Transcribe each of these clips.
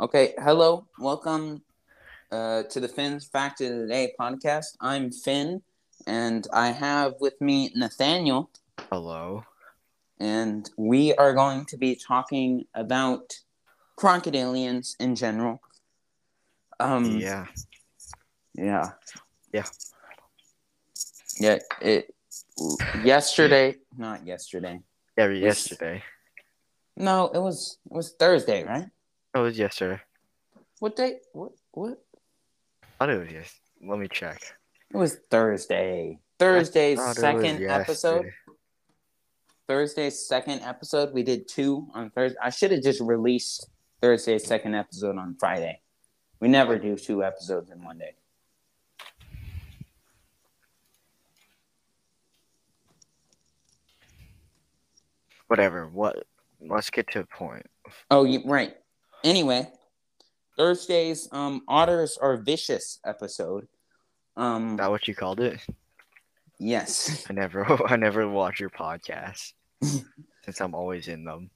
Okay, hello, welcome uh, to the Finn's Fact of the Day podcast. I'm Finn, and I have with me Nathaniel, Hello. and we are going to be talking about crocodilians in general. Um, yeah. yeah, Yeah. yeah. It yesterday, not yesterday. Yeah, yesterday. No, it was it was Thursday, right? Oh, it was yesterday. What day? What what? I thought it was yes. Let me check. It was Thursday. Thursday's I thought it was second episode. yesterday. Thursday's second episode. We did two on Thursday. I should have just released Thursday's second episode on Friday. We never do two episodes in one day. Whatever. What? Let's get to the point. Oh, you, right. Anyway, Thursday's um otters are vicious episode. Um, Is that what you called it? yes. I never, I never watch your podcast since I'm always in them.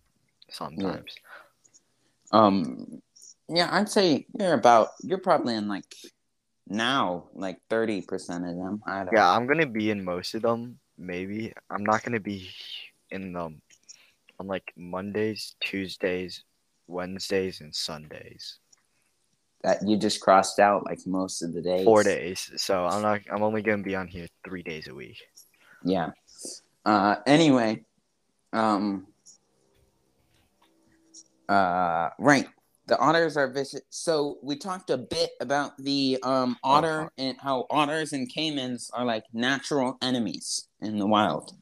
Sometimes. Um, yeah, I'd say you're about you're probably in like now like thirty percent of them. I don't. Yeah, I'm gonna be in most of them. Maybe I'm not gonna be in them on like Mondays, Tuesdays, Wednesdays, and Sundays. That you just crossed out like most of the days. Four days. So I'm not. I'm only gonna be on here three days a week. Yeah. Uh. Anyway. Um. Uh. Right. The otters are vicious. So we talked a bit about the um otter fuck. and how otters and caimans are like natural enemies in the wild.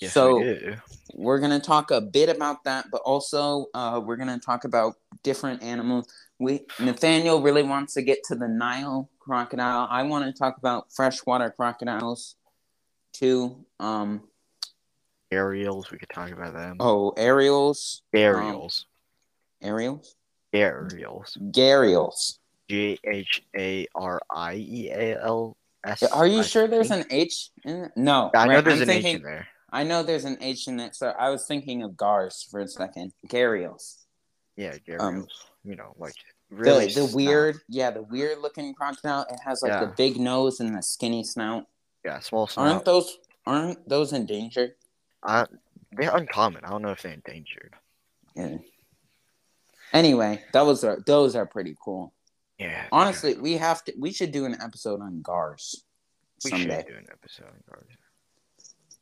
Yes, so we we're gonna talk a bit about that, but also uh, we're gonna talk about different animals. We Nathaniel really wants to get to the Nile crocodile. I want to talk about freshwater crocodiles too. Um, Aerials. We could talk about them. oh, aerials, Aerials. aerials, Aerials. gharials. G H A R I E A L S. Are you I sure there's an H in it? No, I know there's I'm an thinking, H in there. I know there's an H in it, so I was thinking of gars for a second. Gharials. Yeah, Aerials. Um, you know, like really the, the weird, yeah, the weird looking crocodile. It has like the big nose and the skinny snout. Yeah, small snout. Aren't those aren't those endangered? Uh, they're uncommon. I don't know if they're endangered. Yeah. Anyway, that was our, those are pretty cool. Yeah. Honestly, we have to we should do an episode on gars we someday. should do an episode on gars.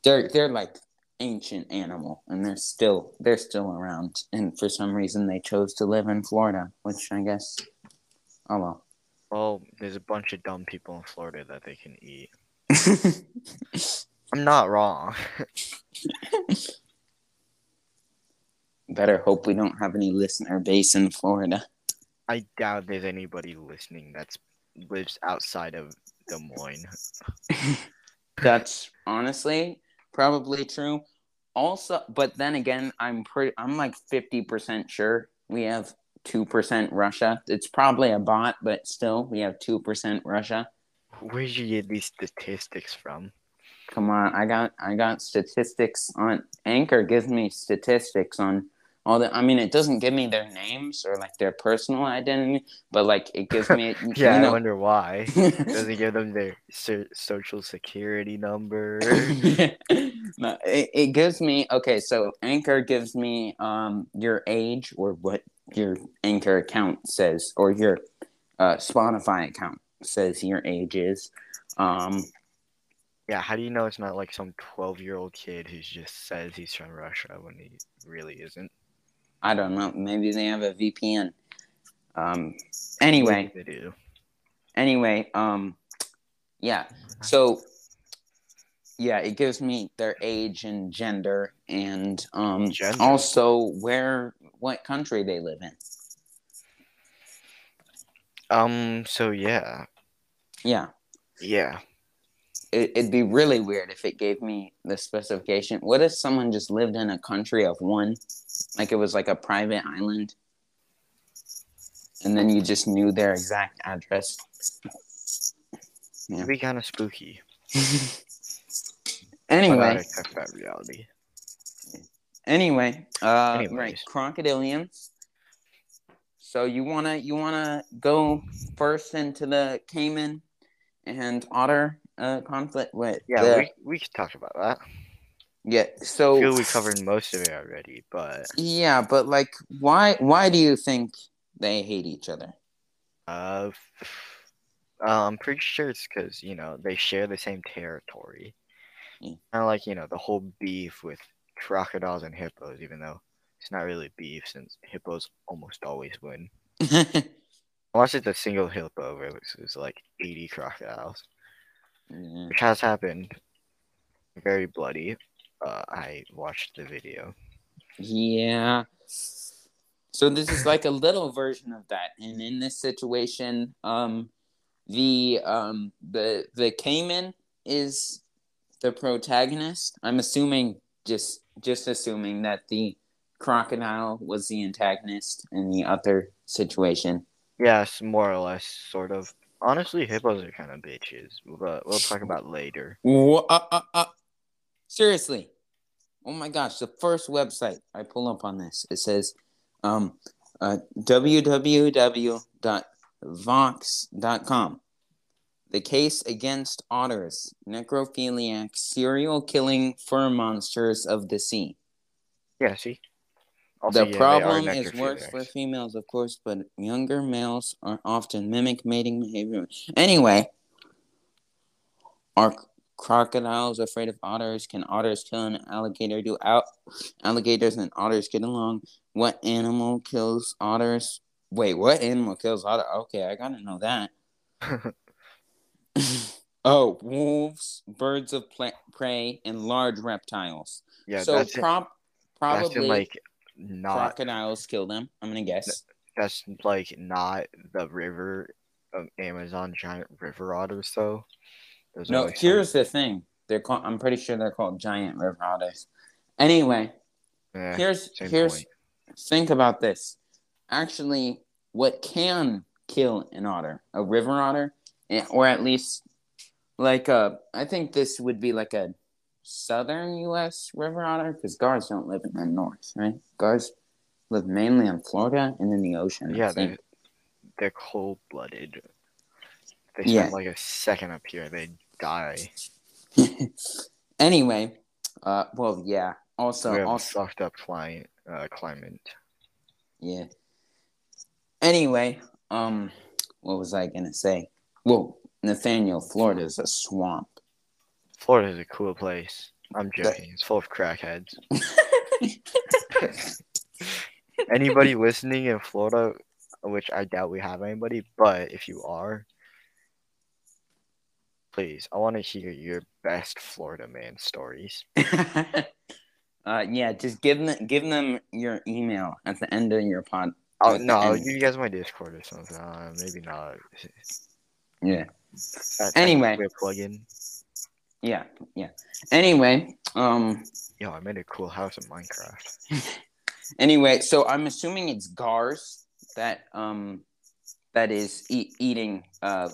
They're they're like ancient animal and they're still they're still around and for some reason they chose to live in Florida, which I guess oh well. Well, there's a bunch of dumb people in Florida that they can eat. I'm not wrong. Better hope we don't have any listener base in Florida. I doubt there's anybody listening that's lives outside of Des Moines. That's honestly probably true. Also, but then again, I'm pretty. I'm like fifty percent sure we have two percent Russia. It's probably a bot, but still, we have two percent Russia. Where'd you get these statistics from? Come on, I got I got statistics on Anchor. Gives me statistics on I mean, it doesn't give me their names or like their personal identity, but like it gives me. Yeah, you I wonder why. Does it give them their social security number? no, it, it gives me okay so anchor gives me um your age or what your anchor account says or your uh spotify account says your age is um yeah, how do you know it's not like some 12 year old kid who just says he's from Russia when he really isn't? I don't know maybe they have a vpn um anyway They do. anyway um yeah so yeah it gives me their age and gender and um Gender. also where what country they live in Um, so yeah. yeah Yeah. it, it'd be really weird if it gave me the specification what if someone just lived in a country of one like it was like a private island and then you just knew their exact address Yeah. It'd be kind of spooky. Anyway I'd reality. Anyway, uh, right, crocodilians. so you wanna you wanna go first into the Caiman and otter uh, conflict with Yeah, the- we we could talk about that. Yeah. so I feel we covered most of it already, but yeah, but like, why why do you think they hate each other? uh, I'm pretty sure it's because you know they share the same territory. Yeah. Kind of like you know the whole beef with crocodiles and hippos, even though it's not really beef since hippos almost always win. Unless it's a single hippo versus like 80 crocodiles, Yeah. which has happened. Very bloody. Uh, I watched the video. Yeah. So this is like a little version of that, and in this situation, um, the um the the Caiman is the protagonist. I'm assuming just just assuming that the crocodile was the antagonist in the other situation. Yes, more or less, sort of. Honestly, hippos are kind of bitches, but we'll talk about later. Uh, uh, uh. Seriously. Oh my gosh, the first website I pull up on this, it says um, uh, www.vox.com. The case against otters, necrophiliac, serial killing fur monsters of the sea. Yeah, see? Also, the yeah, problem is worse for females, of course, but younger males are often mimic mating behavior. Anyway, are crocodiles afraid of otters? Can otters kill an alligator? Do out alligators and otters get along? What animal kills otters? Wait, what animal kills otter? Okay, I gotta know that. oh, wolves, birds of pla- prey, and large reptiles. yeah, so that's, prob- that's probably in, like not crocodiles kill them. I'm gonna guess. that's like not the river of Amazon giant river otters though. No, here's the thing. They're called. I'm pretty sure they're called giant river otters. Anyway, yeah, here's here's point. think about this. Actually, what can kill an otter, a river otter, eh, or at least like a, I think this would be like a southern U.S. river otter because guards don't live in the north, right? Guards live mainly in Florida and in the ocean. Yeah, think. they they're cold blooded. They Yeah. like a second up here, they die. anyway, uh, well, yeah. Also, we have also, a up climate. Uh, climate. yeah. Anyway, um, what was I gonna say? Well, Nathaniel, Florida is a swamp. Florida is a cool place. I'm joking. It's full of crackheads. Anybody listening in Florida, which I doubt we have anybody, but if you are, please, I want to hear your best Florida man stories. uh, yeah, just give them give them your email at the end of your pod. Oh no, I'll give you guys my Discord or something. Uh, maybe not. Yeah, That's Anyway. plugin. yeah, yeah. Anyway, um, Yo, I made a cool house in Minecraft. anyway, so I'm assuming it's Gars that um that is e- eating uh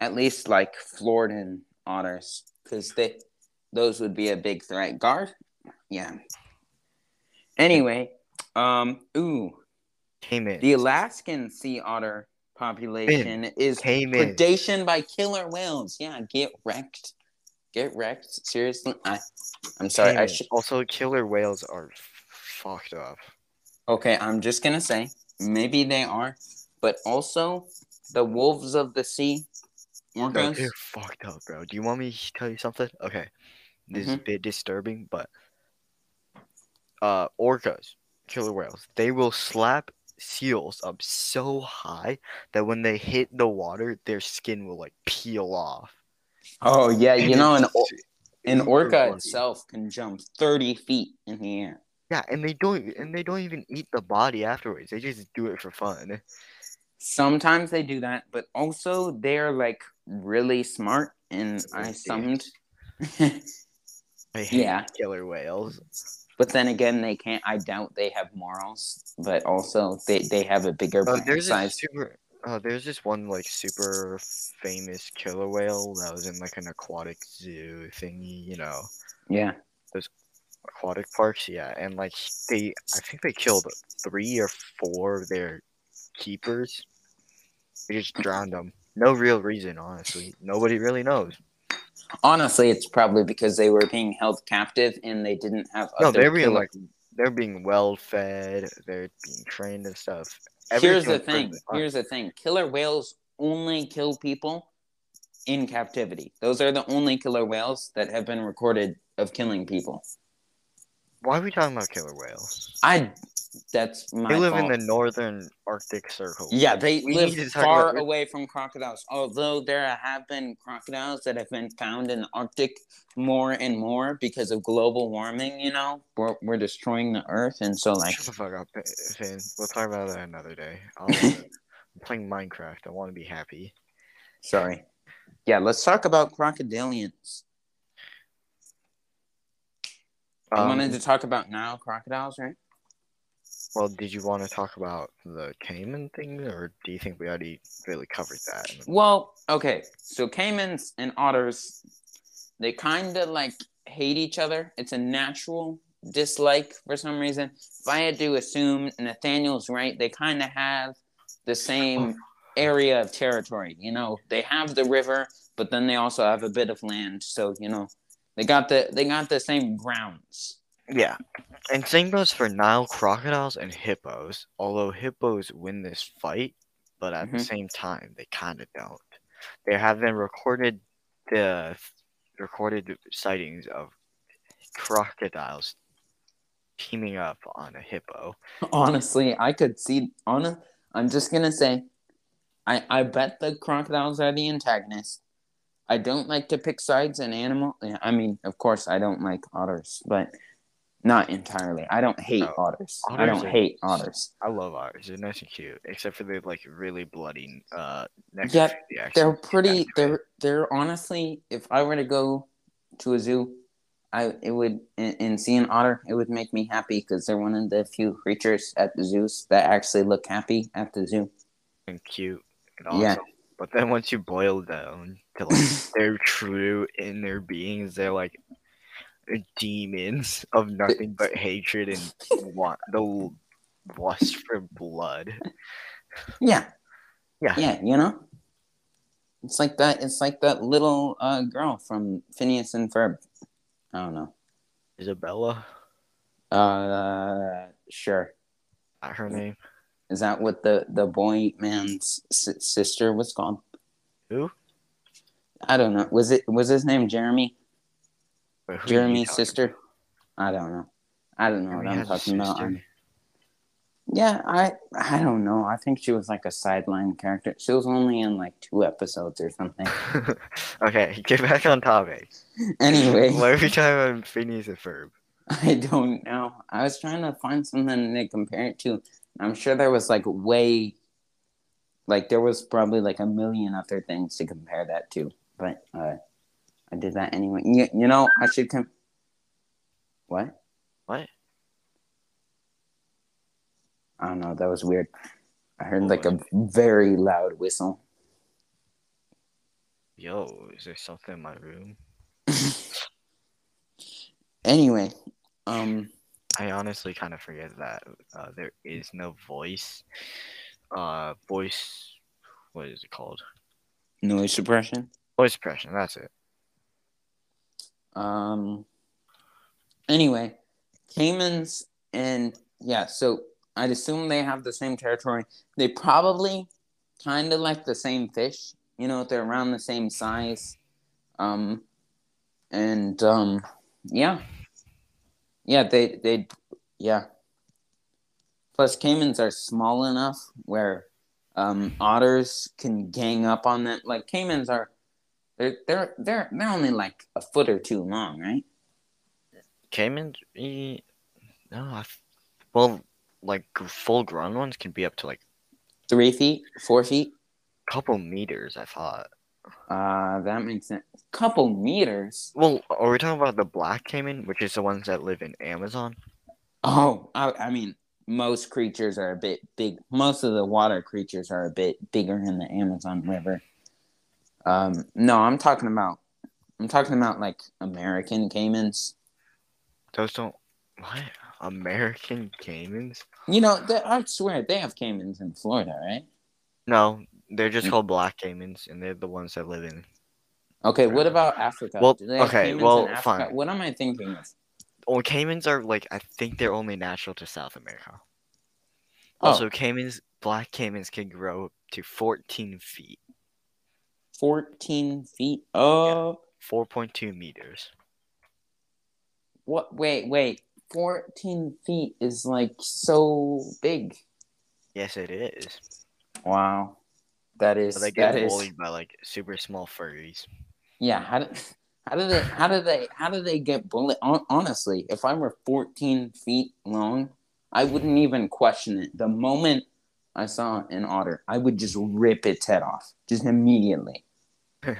at least like Floridan otters because they those would be a big threat. Guard, yeah. Anyway, um, ooh, Came in. the Alaskan sea otter population is predation by killer whales. Yeah, get wrecked. Get wrecked. Seriously, I, I'm sorry. I should. Also, killer whales are fucked up. Okay, I'm just gonna say maybe they are, but also the wolves of the sea, Bro, orcas. they're fucked up, bro. Do you want me to tell you something? Okay. This is a bit disturbing, but uh orcas, killer whales, they will slap seals up so high that when they hit the water, their skin will like peel off. Oh yeah, you know an an orca bloody. itself can jump thirty feet in the air. Yeah, and they don't and they don't even eat the body afterwards. They just do it for fun. Sometimes they do that, but also they're like really smart, and I summed. I hate Yeah. killer whales. but then again, they can't. I doubt they have morals, but also they they have a bigger brain there's size. super. Uh, there's this one like super famous killer whale that was in like an aquatic zoo thingy, you know, Yeah. Those aquatic parks. Yeah, and like they, I think they killed three or four of their keepers. We just drowned them. No real reason, honestly. Nobody really knows. Honestly, it's probably because they were being held captive and they didn't have. No, other they're being like they're being well fed. They're being trained and stuff. Here's the thing. Here's the thing. Killer whales only kill people in captivity. Those are the only killer whales that have been recorded of killing people. Why are we talking about killer whales? I. That's my. They live in the northern Arctic Circle. Yeah, they We live far about- away from crocodiles. Although there have been crocodiles that have been found in the Arctic more and more because of global warming. You know, we're, we're destroying the earth, and so like, Shut the fuck up, Finn. We'll talk about that another day. I'm playing Minecraft. I want to be happy. sorry. Yeah, let's talk about crocodilians. I Um, wanted to talk about Nile crocodiles, right? Well, did you want to talk about the Caiman thing, or do you think we already really covered that? Well, okay. So caimans and otters, they kind of like hate each other. It's a natural dislike for some reason. If I had to assume Nathaniel's right, they kind of have the same area of territory. You know, they have the river, but then they also have a bit of land. So you know, they got the they got the same grounds. Yeah. And same goes for Nile crocodiles and hippos. Although hippos win this fight, but at the Mhm. same time, they kind of don't. There have been recorded the recorded sightings of crocodiles teaming up on a hippo. Honestly, I could see on a, I'm just gonna say I I bet the crocodiles are the antagonist. I don't like to pick sides in animal. I mean, of course, I don't like otters, but not entirely. I don't hate No, otters. I don't are- hate otters. I love otters. They're nice and cute, except for the like really bloody uh. Yeah, the. They're pretty. They're they're honestly. If I were to go to a zoo, I it would and, and see an otter. It would make me happy because they're one of the few creatures at the zoos that actually look happy at the zoo. and cute and awesome. Yeah. But then once you boil down to like their true inner beings, they're like demons of nothing but hatred and want the lust for blood. Yeah. Yeah. Yeah, you know? It's like that it's like that little uh girl from Phineas and Ferb. I don't know. Isabella, Uh sure. not her name. Is that what the the boy man's s- sister was called? Who? I don't know. Was it was his name Jeremy? Wait, who are you Jeremy's sister? I don't know. I don't know Jeremy what I'm talking about. I'm- Yeah, I I don't know. I think she was like a sideline character. She was only in like two episodes or something. okay, get back on topic. Anyway. Why are we talking about Phineas and Ferb? I don't know. I was trying to find something to compare it to. I'm sure there was like way, like there was probably like a million other things to compare that to, but uh, I did that anyway. You, you know, I should come. What? What? I don't know. That was weird. I heard What like a very loud whistle. Yo, is there something in my room? Anyway, um, I honestly kind of forget that uh, there is no voice. Uh, voice. What is it called? noise suppression. Voice suppression. That's it. Um. Anyway, Caimans and yeah, so I'd assume they have the same territory. They probably kind of like the same fish. You know, they're around the same size. Um, and um, yeah, yeah, they they yeah. Plus, caimans are small enough where um, otters can gang up on them. Like caimans are, they're they're they're they're only like a foot or two long, right? Caiman. eh, No, I. f- Well, like full grown ones can be up to like Three feet, four feet. couple meters. I thought. Uh, that makes sense. Couple meters. Well, are we talking about the black caiman, which is the ones that live in Amazon? Oh, I, I mean, most creatures are a bit big. Most of the water creatures are a bit bigger in the Amazon River. Um, no, I'm talking about. I'm talking about like American caimans. Those don't. What? American caimans? You know, they, I swear they have caimans in Florida, right? No, they're just Mm. called black caimans, and they're the ones that live in. Okay, what about Africa? Well, Do they okay, well, in fine. What am I thinking of? Well, caimans are like I think they're only natural to South America. Oh. Also, caimans, black caimans can grow up to 14 feet, 14 feet. Oh, 4.2 meters. what? Wait, wait. 14 feet is like so big. Yes, it is. Wow. That is they get that is bullied by like super small furries. yeah. How do how do they how do they how do they get bullied? Honestly, if I were 14 feet long, I wouldn't even question it. The moment I saw an otter, I would just rip its head off, just immediately,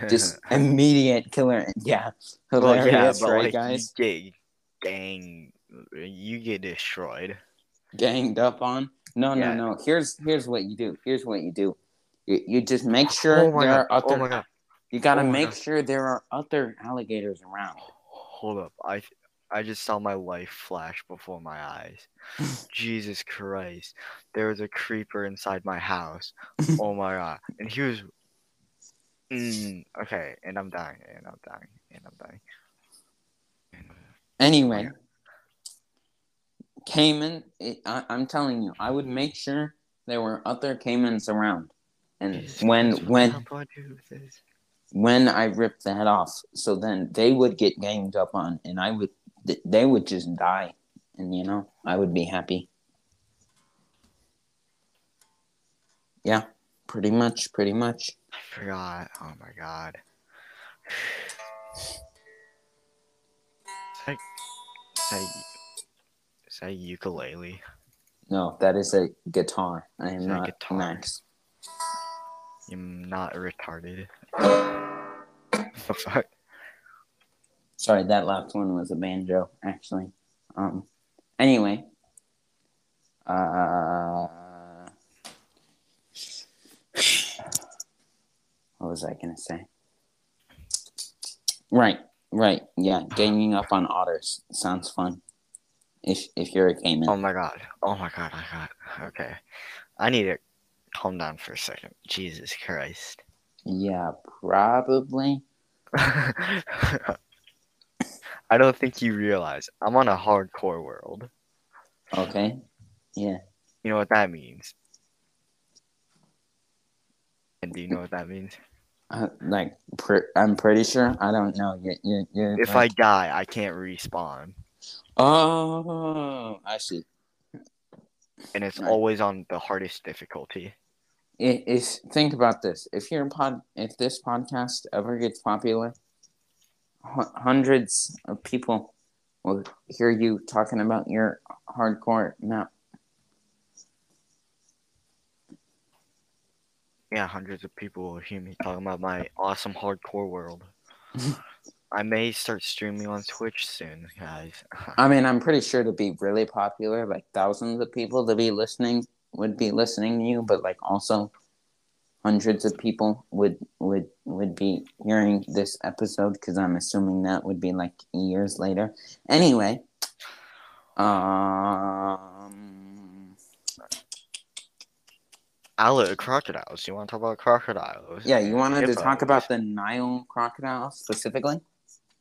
just immediate killer. Yeah, well, yeah, hilarious, right, like guys? you get gang, you get destroyed. Ganged up on? No, no, Yeah. no. Here's here's what you do. Here's what you do. You, you just make sure oh there god! are other. oh my god! You gotta Oh make God. sure there are other alligators around. Hold up! I I just saw my life flash before my eyes. Jesus Christ! There was a creeper inside my house. Oh my god! And he was. Mm, okay, and I'm dying, and I'm dying, and I'm dying. Anyway, Caiman. It, I, I'm telling you, I would make sure there were other caimans around. And when when hell do I do with this? when I ripped the head off, so then they would get ganged up on, and I would they would just die, and you know I would be happy. Yeah, pretty much, pretty much. I forgot. Oh my god. Is that, is that, is that ukulele? No, that is a guitar. I am not guitar. Max. I'm not retarded. the fuck? Sorry, that last one was a banjo, actually. Um. Anyway. Uh. What was I gonna say? Right, right, yeah. Ganging up on otters sounds fun. If if you're a caiman. Oh my god. Oh my god. I got. Okay. I need to calm down for a second. Jesus Christ. Yeah, probably. I don't think you realize I'm on a hardcore world. Okay. Yeah. You know what that means? And do you know what that means? Uh, like, pr- I'm pretty sure. I don't know. You, you, you're If I die, I can't respawn. Oh, I see. And it's Right. always on the hardest difficulty. I- If think about this, if your pod, if this podcast ever gets popular, hu- hundreds of people will hear you talking about your hardcore map. Yeah, hundreds of people will hear me talking about my awesome hardcore world. I may start streaming on Twitch soon, guys. I mean, I'm pretty sure to be really popular, like thousands of people to be listening would be listening to you, but like also hundreds of people would would would be hearing this episode because I'm assuming that would be like years later. Anyway, um, Alligator crocodiles. You want to talk about crocodiles? yeah, you wanted to talk about the Nile crocodile specifically?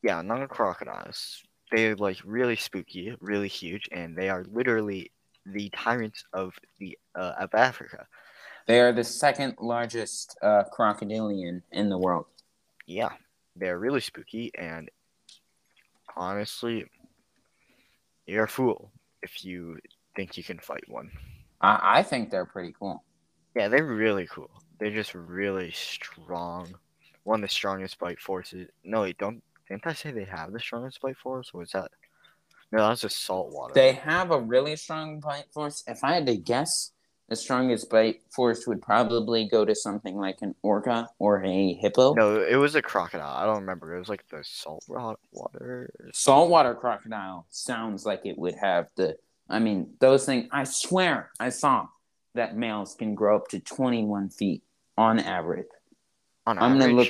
Yeah, Nile crocodiles. They're like really spooky, really huge, and they are literally the tyrants of the uh, of Africa. They are the second largest uh, crocodilian in the world. Yeah, they're really spooky, and honestly, you're a fool if you think you can fight one. I, I think they're pretty cool. Yeah, they're really cool. They're just really strong. One of the strongest bite forces. No, wait, don't didn't I say they have the strongest bite force? Or was that? No, that's just salt water. They have a really strong bite force. If I had to guess, the strongest bite force would probably go to something like an orca or a hippo. No, it was a crocodile. I don't remember. It was like the salt wa- water. Saltwater crocodile sounds like it would have the. I mean, those things. I swear, I saw that males can grow up to 21 feet on average. On I'm gonna look.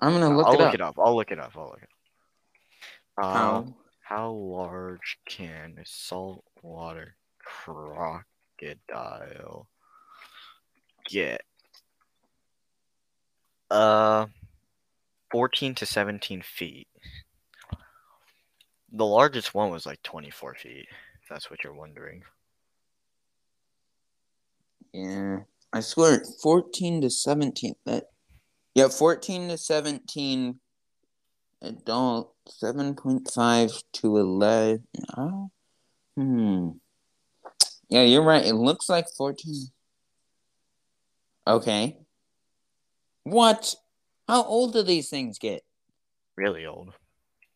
I'm gonna look I'll it look up. it up. I'll look it up. I'll look it up. Uh, How How large can a saltwater crocodile get? Uh, 14 to 17 feet. The largest one was like 24 feet, if that's what you're wondering. Yeah, I swear, fourteen to seventeen. That yeah, fourteen to seventeen. Adult seven point five to eleven. Oh, hmm. Yeah, you're right. It looks like fourteen. Okay. What? How old do these things get? Really old.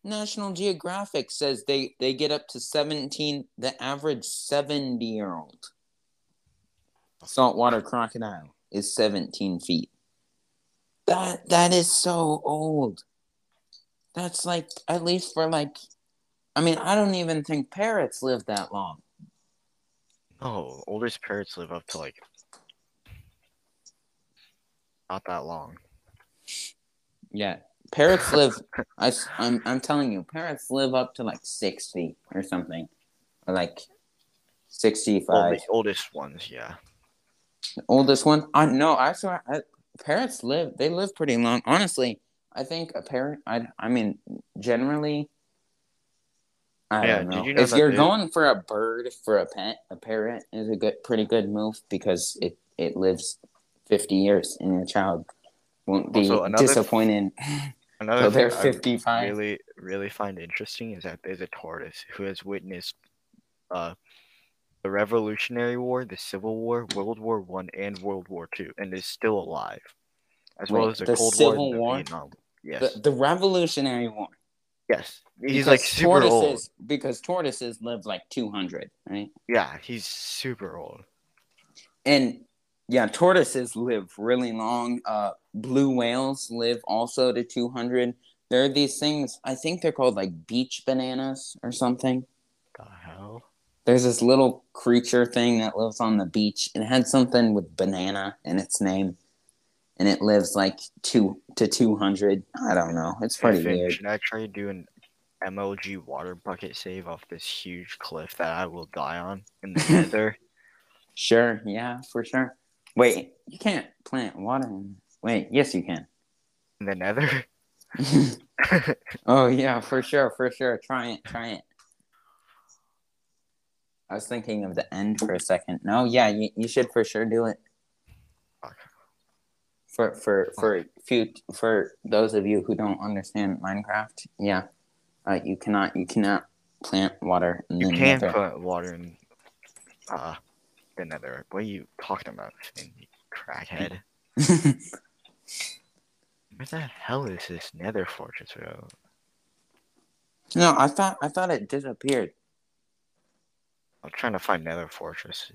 National Geographic says they they get up to 17 the average 70 year old saltwater crocodile is 17 feet that that is so old that's like at least for like i mean i don't even think parrots live that long Oh, oldest parrots live up to like not that long. yeah parrots live I, I'm, I'm telling you parrots live up to like 60 or something or like 65 Oldest, oldest ones, yeah. Oldest one? I no, I swear, I, parrots live. They live pretty long. Honestly, I think a parrot. I I mean, generally, I Yeah, don't know. you know if you're they- going for a bird for a pet, a parrot is a good, pretty good move because it it lives fifty years, and your child won't be Also, another- disappointed Another they're thing I fifty five. really really find interesting is that there's a tortoise who has witnessed uh the Revolutionary War, the Civil War, World War One, and World War Two, and is still alive, as well as the, the Cold Civil War, War? Vietnam. Yes, The, the Revolutionary War. yes, he's Because like super old. because tortoises live like two hundred, right? Yeah, he's super old. and yeah, tortoises live really long. Uh, blue whales live also to 200. There are these things, I think they're called like beach bananas or something. The hell? There's this little creature thing that lives on the beach. It had something with banana in its name, and it lives like two to 200. I don't know. It's pretty Hey, weird. Should I try to do an MLG water bucket save off this huge cliff that I will die on in the nether? Sure, yeah, for sure. Wait, you can't plant water. In... Wait, yes, you can. In the nether? oh yeah, for sure, for sure. Try it, try it. I was thinking of the end for a second. No, yeah, you, you should for sure do it. For for for few for those of you who don't understand Minecraft, yeah, uh, you cannot you cannot plant water in You the can nether. put water in uh the nether. What are you talking about, you crackhead? Where the hell is this nether fortress, bro? no, I thought I thought it disappeared. I'm trying to find nether fortresses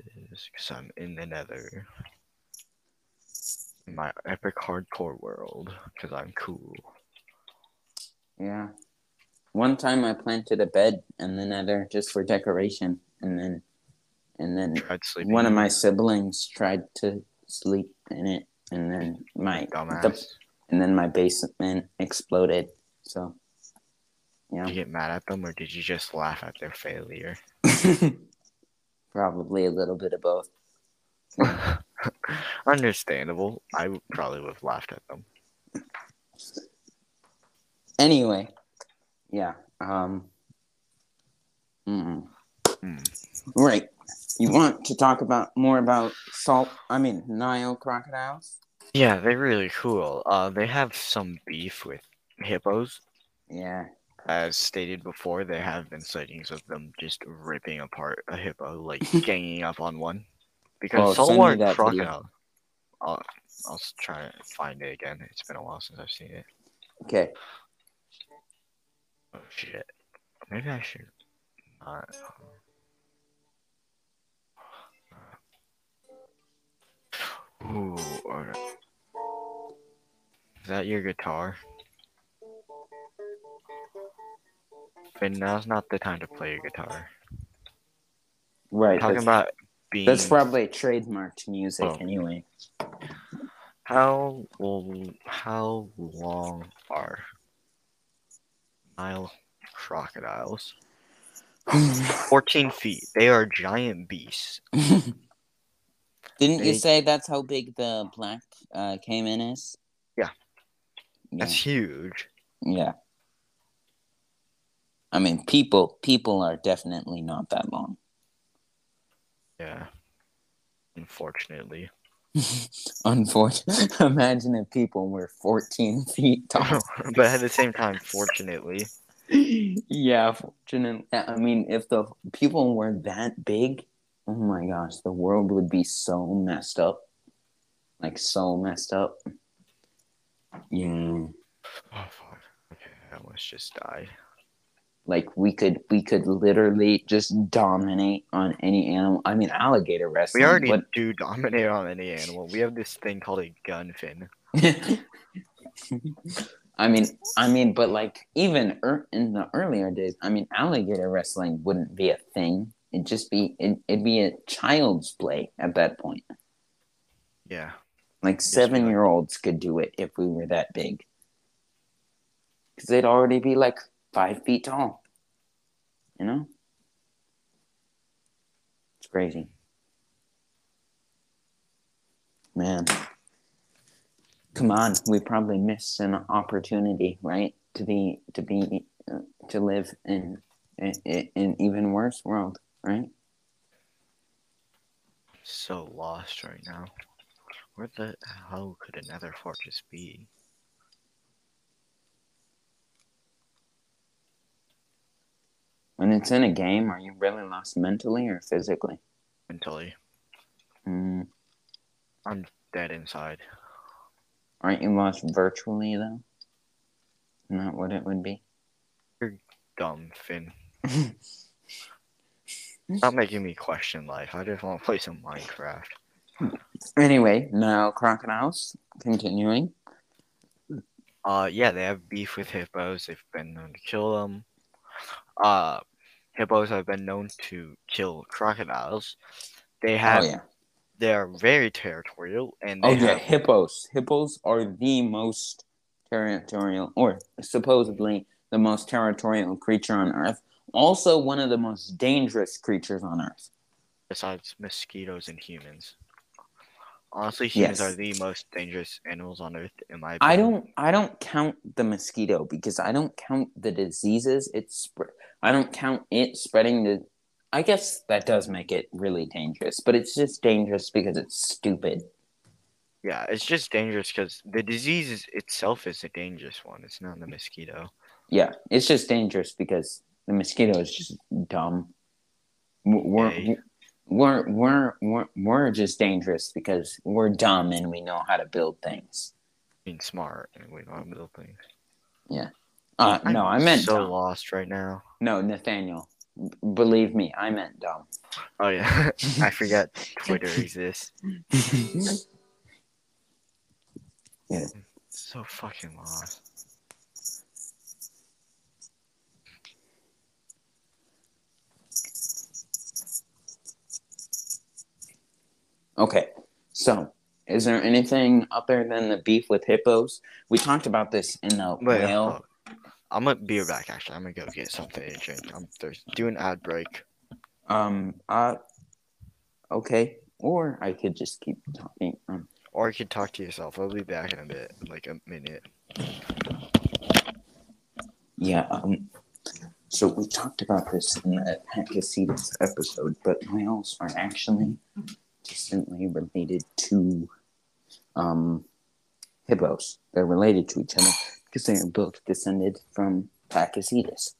because I'm in the nether. In my epic hardcore world because I'm cool. Yeah. One time I planted a bed in the nether just for decoration, and then and then one of my siblings tried to sleep in it, and then my the- and then my basement exploded. So, Did yeah, you get mad at them or did you just laugh at their failure? probably a little bit of both. Understandable. I probably would have laughed at them. Anyway, yeah. Um. mm. Right. You want to talk about more about salt? I mean, Nile crocodiles. Yeah, they're really cool. Uh, they have some beef with hippos. Yeah. As stated before, there have been sightings of them just ripping apart a hippo, like ganging up on one. Because Oh, send me saltwater that video. crocodile. I'll, I'll try to find it again. It's been a while since I've seen it. Okay. Oh shit. Maybe I should not. Um, Ooh. alright. Is that your guitar? But now's not the time to play your guitar. Right. Talking That's, about being. that's probably trademarked music Oh. anyway. How how long are Nile crocodiles. 14 feet. They are giant beasts. Didn't you say that's how big the black uh, caiman is? Yeah. Yeah. That's huge. yeah. I mean, people people are definitely not that long. Yeah. Unfortunately. Unfortunately, imagine if people were 14 feet tall. but at the same time, fortunately. yeah, fortunately. I mean, if the people were that big, oh my gosh, the world would be so messed up. Like, so messed up. Yeah. Oh fuck. Okay, I almost just died. Like we could we could literally just dominate on any animal. I mean alligator wrestling. We already but do dominate on any animal. We have this thing called a gun fin. I mean, I mean, but like even er- in the earlier days, I mean, alligator wrestling wouldn't be a thing. It'd just be it, it'd be a child's play at that point. Yeah. Like Just be like- seven year olds could do it if we were that big, because they'd already be like five feet tall. You know, it's crazy, man. Come on, we probably missed an opportunity, right? To be to be uh, to live in in in even worse world, right? So lost right now. Where the hell could another fortress be? When it's in a game, are you really lost mentally or physically? Mentally. Mm. I'm dead inside. Aren't you lost virtually though? That what it would be? You're Dumb Finn. Not making me question life. I just want to play some Minecraft. Anyway, Nile crocodiles. Continuing. Uh, yeah, they have beef with hippos. They've been known to kill them. Uh, hippos have been known to kill crocodiles. They oh, have. oh yeah. They are very territorial, and they Oh yeah. have Hippos. Hippos are the most territorial, or supposedly the most territorial creature on Earth. Also, one of the most dangerous creatures on Earth. besides mosquitoes and humans. Honestly, humans Yes. are the most dangerous animals on Earth, in my opinion. I don't. I don't count the mosquito because I don't count the diseases it's. Sp- I don't count it spreading the. I guess that does make it really dangerous, but it's just dangerous because it's stupid. Yeah, it's just dangerous because the disease is, itself is a dangerous one. It's not the mosquito. Yeah, it's just dangerous because the mosquito is just dumb. We're Yay. We're we're we're, we're just dangerous because we're dumb and we know how to build things. Being smart and we know how to build things. Yeah. Uh, no, I meant so dumb. lost right now. No, Nathaniel, b- believe me, I meant dumb. Oh yeah, I forgot Twitter exists. yeah. So fucking lost. Okay, so is there anything other than the beef with hippos? We talked about this in the Wait, whale. uh, I'm gonna be back. Actually, I'm gonna go get something to drink. I'm thirsty. Do an ad break. Um. Uh. Okay. Or I could just keep talking. Um. Or you could talk to yourself. I'll be back in a bit, like a minute. Yeah. Um. So we talked about this in the Pakicetus episode, but whales are actually distantly related to um hippos. They're related to each other because they are both descended from Pakicetus.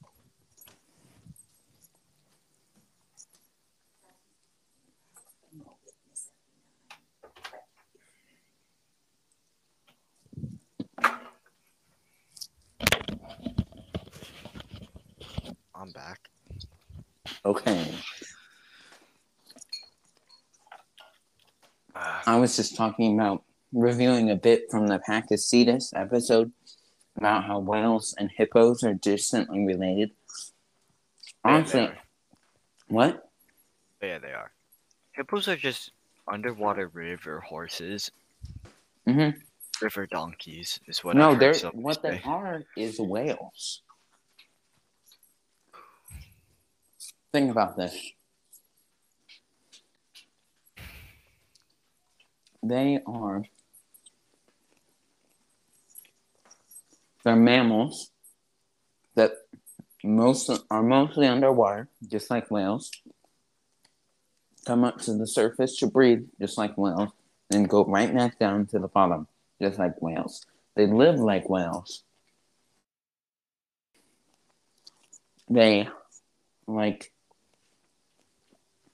I'm back. Okay. I was just talking about reviewing a bit from the Pakicetus episode about how whales and hippos are distantly related. Honestly, yeah, what? Yeah, they are. Hippos are just underwater river horses. Mhm. River donkeys is what. No, they're what they are is whales. think about this. They are they're mammals that most are mostly underwater, just like whales. Come up to the surface to breathe, just like whales, and go right back down to the bottom, just like whales. They live like whales. They like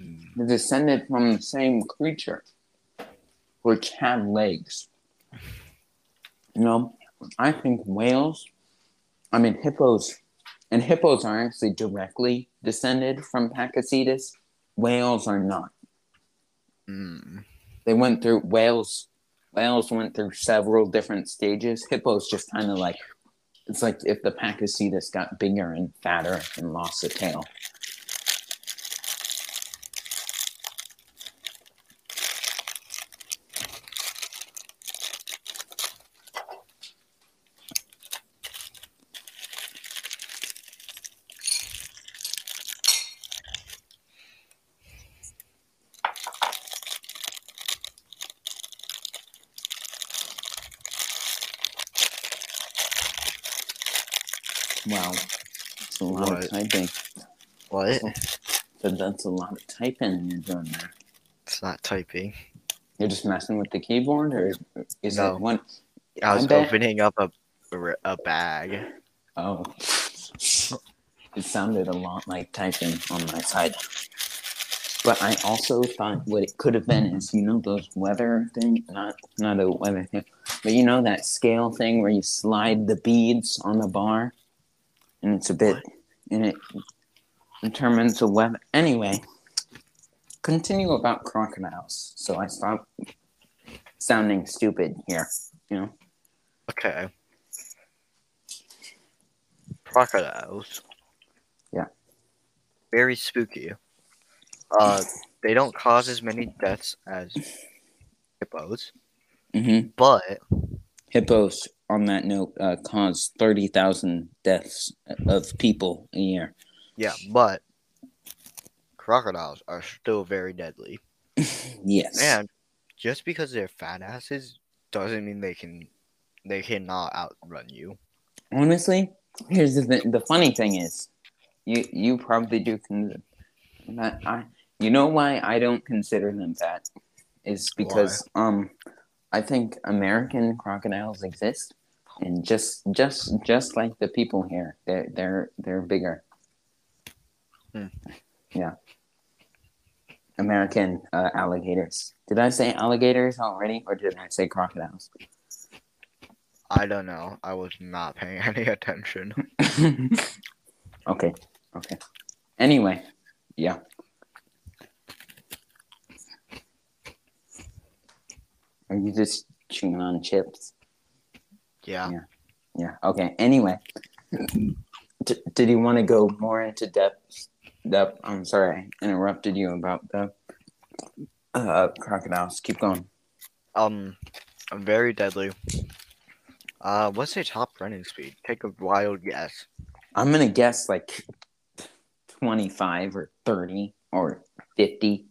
hmm. descended from the same creature, which had legs. You know, I think whales, I mean hippos, and hippos are actually directly descended from Pakicetus. Whales are not. Mm. They went through whales. Whales went through several different stages. Hippos just kind of like it's like if the Pakicetus got bigger and fatter and lost a tail. Wow, that's a lot What? of typing. What? But that's a lot of typing you're doing there. It's not typing. You're just messing with the keyboard, or is No. it one? I was bet- opening up a a bag. Oh, it sounded a lot like typing on my side. But I also thought what it could have been is you know those weather thing, not not a weather thing, but you know that scale thing where you slide the beads on the bar, and it's a bit, What? and it determines the weather. Anyway, continue about crocodiles. So I stop sounding stupid here. You know. Okay. Crocodiles. Yeah. Very spooky. Uh, they don't cause as many deaths as hippos, Mm-hmm. but Hippos, on that note, uh, cause 30,000 deaths of people a year. Yeah, but crocodiles are still very deadly. Yes. And just because they're fat asses doesn't mean they can they cannot outrun you. Honestly, here's the thing. The funny thing is, you you probably do. Con- that I, you know why I don't consider them fat? Is because um, I think American crocodiles exist, and just just just like the people here, they're they're they're bigger. Hmm. Yeah. American uh, alligators. Did I say alligators already, or did I say crocodiles? I don't know. I was not paying any attention. okay. Okay. Anyway, yeah. Are you just chewing on chips? Yeah. Yeah. Okay. Anyway, D- did you want to go more into depth? Depth. I'm sorry, I interrupted you about the uh, crocodiles. Keep going. Um, very deadly. Uh, what's their top running speed? Take a wild guess. I'm gonna guess like 25 or 30 or 50.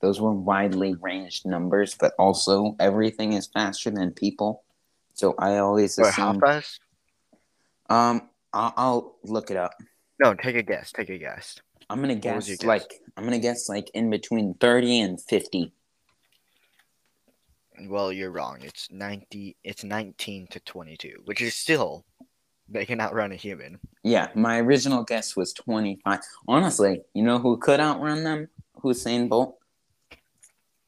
Those were widely ranged numbers, but also everything is faster than people. So I always Wait, how fast? Um, I'll, I'll look it up. No, take a guess. Take a guess. I'm gonna guess, guess? like I'm gonna guess like in between 30 and 50. Well, you're wrong. It's ninety. It's nineteen to twenty-two, which is still they can outrun a human. Yeah, my original guess was 25. Honestly, you know who could outrun them? Hussein Bolt.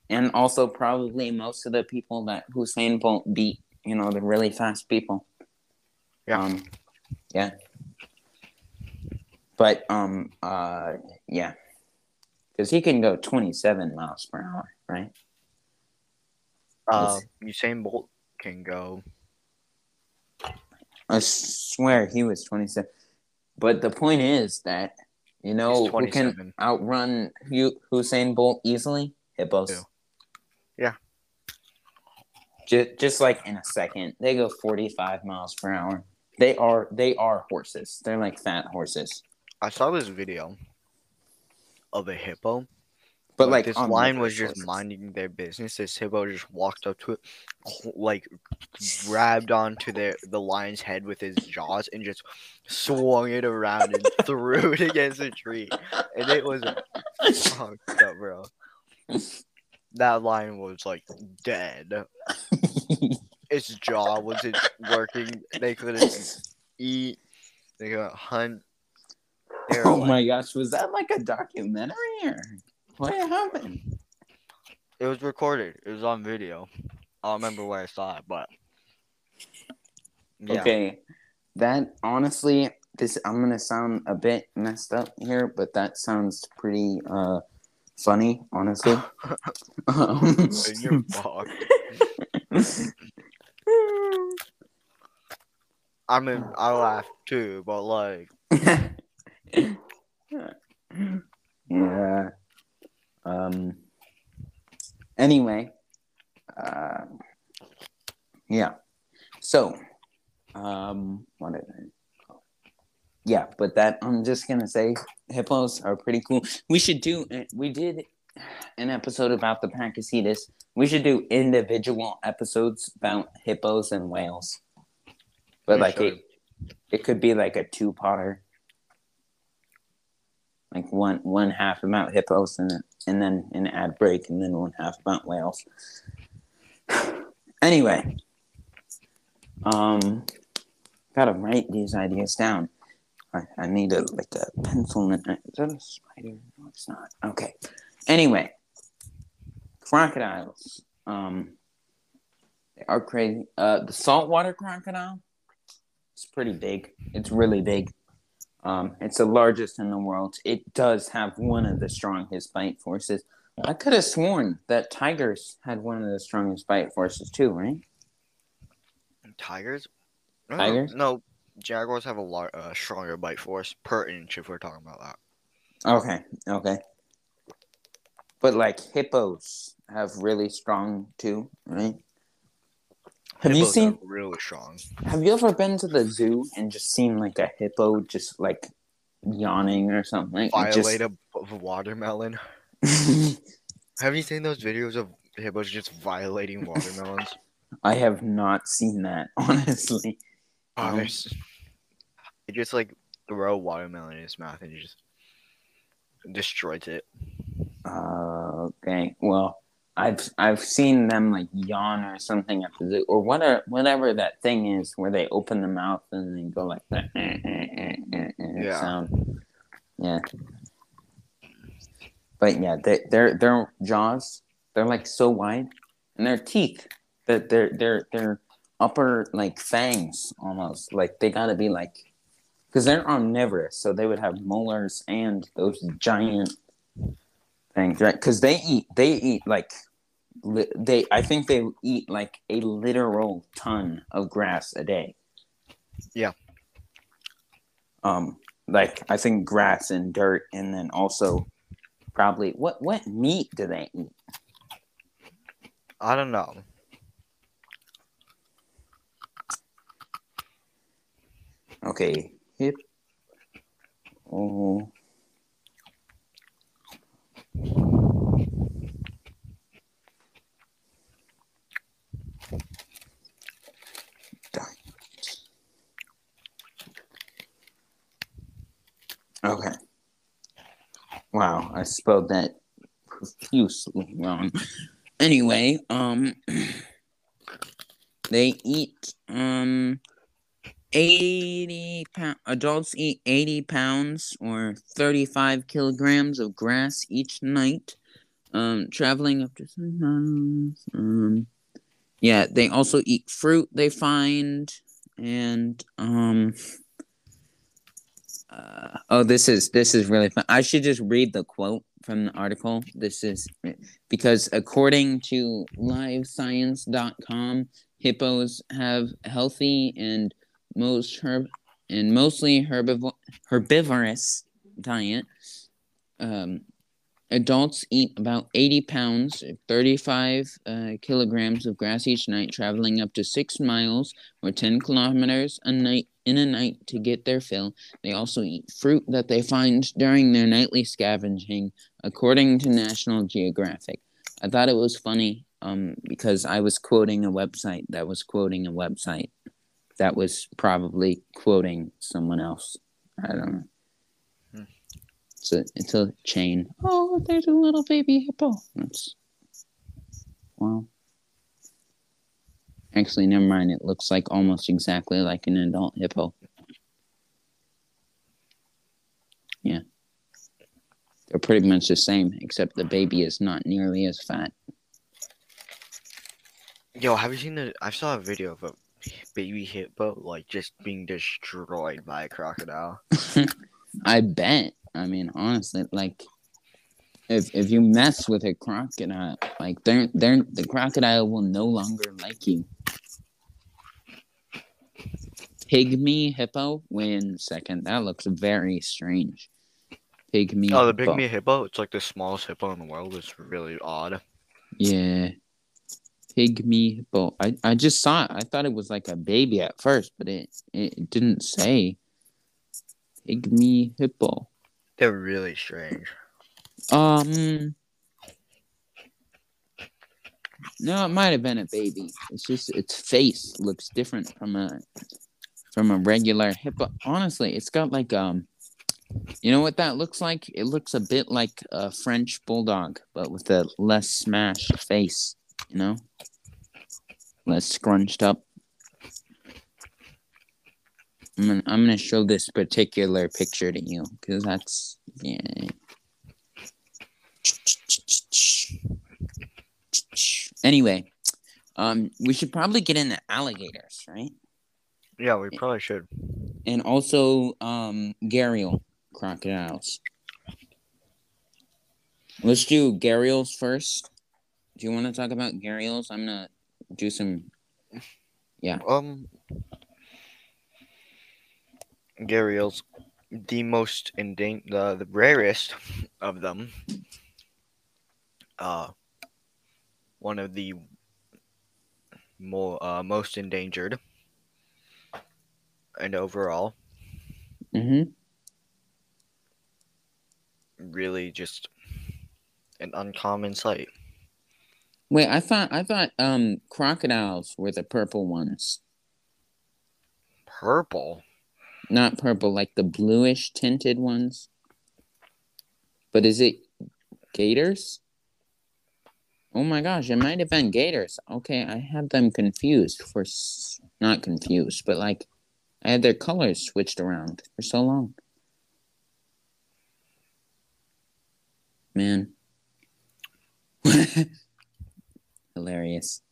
And also probably most of the people that Hussein Bolt beat, you know, the really fast people. Yeah. Um, yeah. But um uh yeah. Cuz he can go 27 miles per hour, right? Uh. Usain Bolt can go. I swear he was 27. But the point is that you know who can outrun Hussein Bolt easily? Hippos. Yeah. Just, just like in a second, they go 45 miles per hour. They are they are horses. They're like fat horses. I saw this video of a hippo. But like this lion was just minding their business. This hippo just walked up to it, like grabbed onto the the lion's head with his jaws and just swung it around and threw it against a tree. And it was fucked up, bro. That lion was like dead. Its jaw wasn't working. They couldn't eat. They couldn't hunt. Oh like- my gosh, was that like a documentary or what happened? It was recorded. It was on video. I don't remember where I saw it, but yeah. Okay, that honestly, this I'm gonna sound a bit messed up here, but that sounds pretty uh funny, honestly. Um, you're fucked. I mean, I laughed too, but like, yeah. Um. Anyway, uh, yeah. So, um, what did I? Yeah, but that I'm just gonna say hippos are pretty cool. We should do. We did an episode about the Pakicetus. We should do individual episodes about hippos and whales. But We like should. it, it could be like a two potter. Like one one half about hippos and and then an ad break and then one half about whales. anyway, um, gotta write these ideas down. I, I need a like a pencil. And, is that a spider? No, it's not. Okay. Anyway, crocodiles. Um, they are crazy. Uh, the saltwater crocodile. It's pretty big. It's really big. Um, it's the largest in the world. It does have one of the strongest bite forces. I could have sworn that tigers had one of the strongest bite forces too, right? tigers? No, Tigers? No, jaguars have a lot uh, stronger bite force per inch if we're talking about that. Okay, okay. But like hippos have really strong too, right? Have you Hippos seen? really strong? Have you ever been to the zoo and just seen like a hippo just like yawning or something? It just- Violate a, a watermelon. Have you seen those videos of hippos just violating watermelons? I have not seen that honestly. Oh, Um, He just like throw a watermelon in his mouth and he just destroys it. Uh, okay, well, I've I've seen them like yawn or something at the zoo or whatever whatever that thing is where they open the mouth and they go like that eh, eh, eh, eh, eh, Yeah. sound. Yeah. But yeah, they, their their jaws they're like so wide, and their teeth that their their their upper like fangs almost like they gotta be like because they're omnivorous, so they would have molars and those giant things, right? Because they eat they eat like li- they I think they eat like a literal ton of grass a day. Yeah. Um, like I think grass and dirt, and then also probably what what meat do they eat? I don't know. Okay, hip. Oh. Okay. Wow, I spelled that profusely wrong. Anyway, um, they eat um 80 pound adults eat 80 pounds or 35 kilograms of grass each night um traveling up to three miles um yeah they also eat fruit they find and um uh, oh this is this is really fun i should just read the quote from the article this is because according to livescience.com hippos have healthy and most herb and mostly herbiv- herbivorous diet. Um, adults eat about 80 pounds, 35 uh, kilograms of grass each night, traveling up to six miles or 10 kilometers a night in a night to get their fill. They also eat fruit that they find during their nightly scavenging, according to National Geographic. I thought it was funny um, because I was quoting a website that was quoting a website that was probably quoting someone else. I don't know. Hmm. It's a it's a chain. Oh, there's a little baby hippo. That's wow. Actually, never mind. It looks like almost exactly like an adult hippo. Yeah. They're pretty much the same, except the baby is not nearly as fat. Yo, have you seen the? I saw a video of a baby hippo like just being destroyed by a crocodile. I bet. I mean, honestly, like if if you mess with a crocodile, like they're they're the crocodile will no longer like you. Pygmy hippo. Wait second. That looks very strange. Pygmy. Oh, the pygmy hippo. It's like the smallest hippo in the world. It's really odd. Yeah. Pygmy hippo. I, I just saw it. I thought it was like a baby at first, but it it didn't say. Pygmy hippo. They're really strange. Um. No, it might have been a baby. It's just its face looks different from a from a regular hippo. Honestly, it's got like um, you know what that looks like? It looks a bit like a French bulldog, but with a less smashed face. You know, less scrunched up. I'm gonna, I'm gonna show this particular picture to you because that's yeah. Anyway, um, we should probably get into alligators, right? Yeah, we probably should. And also, um, gharial crocodiles. Let's do gharials first. Do you want to talk about gharials? I'm gonna do some. Yeah. Um. Gharials, the most endangered, the, the rarest of them. Uh, one of the more uh, most endangered, and overall, mm-hmm. really just an uncommon sight. Wait, I thought I thought um crocodiles were the purple ones. Purple? Not purple, like the bluish tinted ones. But is it gators? Oh my gosh, it might have been gators. Okay, I had them confused for not confused, but like I had their colors switched around for so long. Man. Hilarious.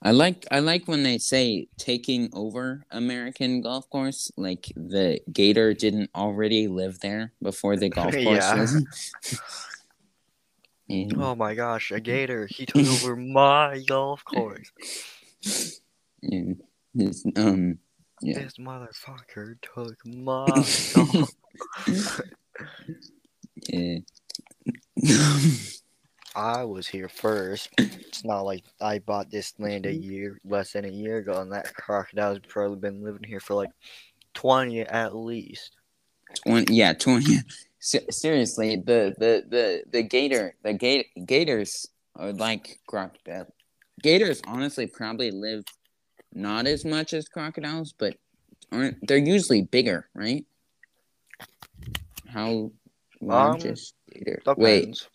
I like I like when they say taking over American golf course, like the gator didn't already live there before the golf course. yeah. Oh my gosh, a gator! He took over my golf course. And his, um, yeah. This motherfucker took my yeah. I was here first. It's not like I bought this land a year, less than a year ago, and that crocodile's probably been living here for like twenty at least. Twenty, yeah, twenty seriously, the the the the gator, the gate gators are like crocodile. Gators honestly probably live not as much as crocodiles, but aren't they're usually bigger, right? How largest um, gator? Depends.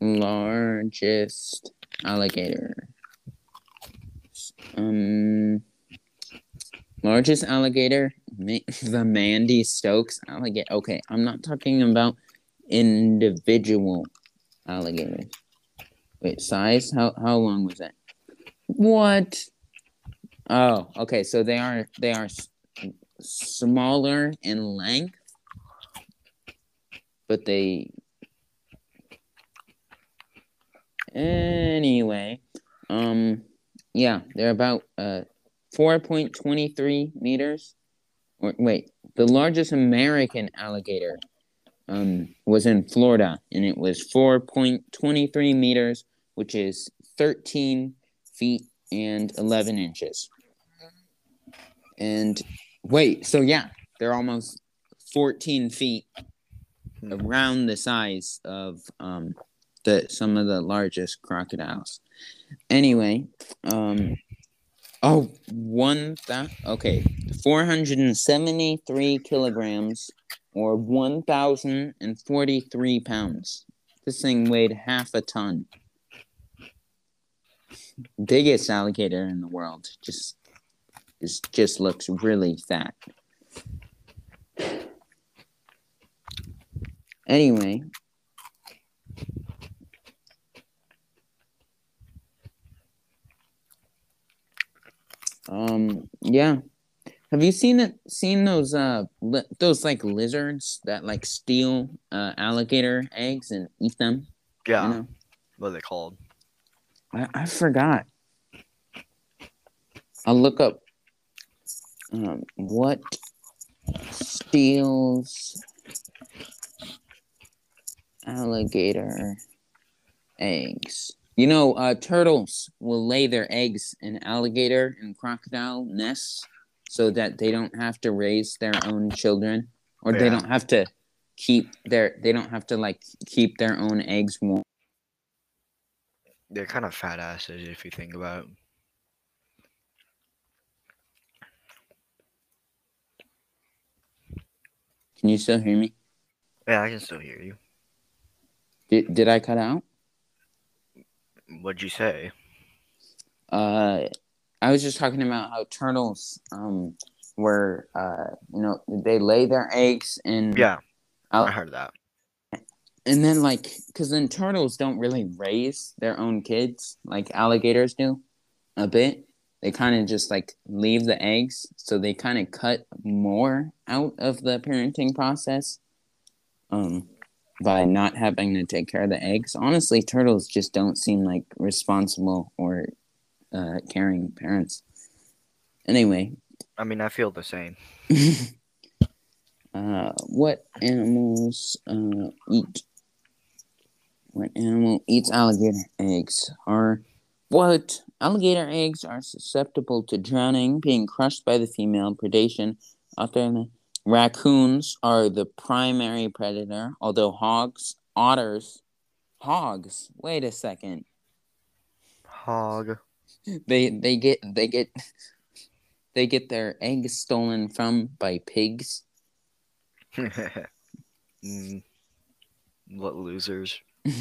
Wait, largest alligator. Um, Largest alligator, the Mandy Stokes alligator. Okay, I'm not talking about individual alligators. Wait, size? How how long was that? What? Oh, okay. So they are they are s- smaller in length, but they. Anyway, um, yeah, they're about uh 4.23 meters. Or, wait, the largest American alligator um, was in Florida, and it was 4.23 meters, which is 13 feet and 11 inches. And wait, so yeah, they're almost 14 feet Hmm. around the size of um the some of the largest crocodiles. Anyway, um oh one that okay, 473 kilograms or 1043 pounds. This thing weighed half a ton. Biggest alligator in the world. Just is just looks really fat. Anyway, um, yeah. Have you seen it? Seen those uh li- those like lizards that like steal uh alligator eggs and eat them? Yeah. You know? What are they called? I, I forgot. I'll look up um, what steals alligator eggs. You know, uh, turtles will lay their eggs in alligator and crocodile nests so that they don't have to raise their own children or they don't have to keep their they don't have to like keep their own eggs warm. They're kind of fat asses if you think about it. Can you still hear me? Yeah, I can still hear you. Did, did I cut out? What'd you say? Uh, I was just talking about how turtles, um, were, uh, you know, they lay their eggs and Yeah, Al- I heard that. and then like, cause then turtles don't really raise their own kids like alligators do, a bit. They kind of just like leave the eggs, so they kind of cut more out of the parenting process, um, by not having to take care of the eggs. Honestly, turtles just don't seem like responsible or uh, caring parents. Anyway, I mean, I feel the same. uh, what animals uh, eat? What animal eats alligator eggs? Are what alligator eggs are susceptible to drowning, being crushed by the female predation. Other raccoons are the primary predator, although hogs, otters, hogs. Wait a second. Hog. They they get they get they get their eggs stolen from by pigs. mm, what losers?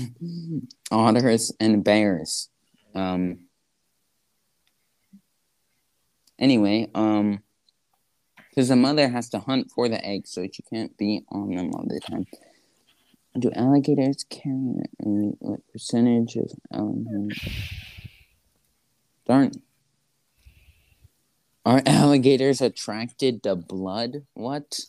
otters and bears. Um. Anyway, um, because the mother has to hunt for the eggs, so she can't be on them all the time. Do alligators carry what percentage of alligators? Darn. Are alligators attracted to blood? What?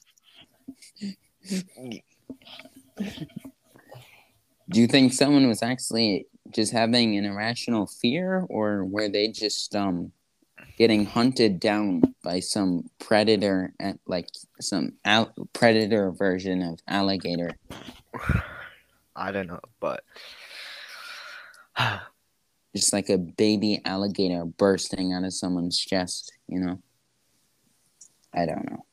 Do you think someone was actually just having an irrational fear, or were they just um getting hunted down by some predator, at, like some al- predator version of alligator? I don't know, but Just like a baby alligator bursting out of someone's chest, you know? I don't know.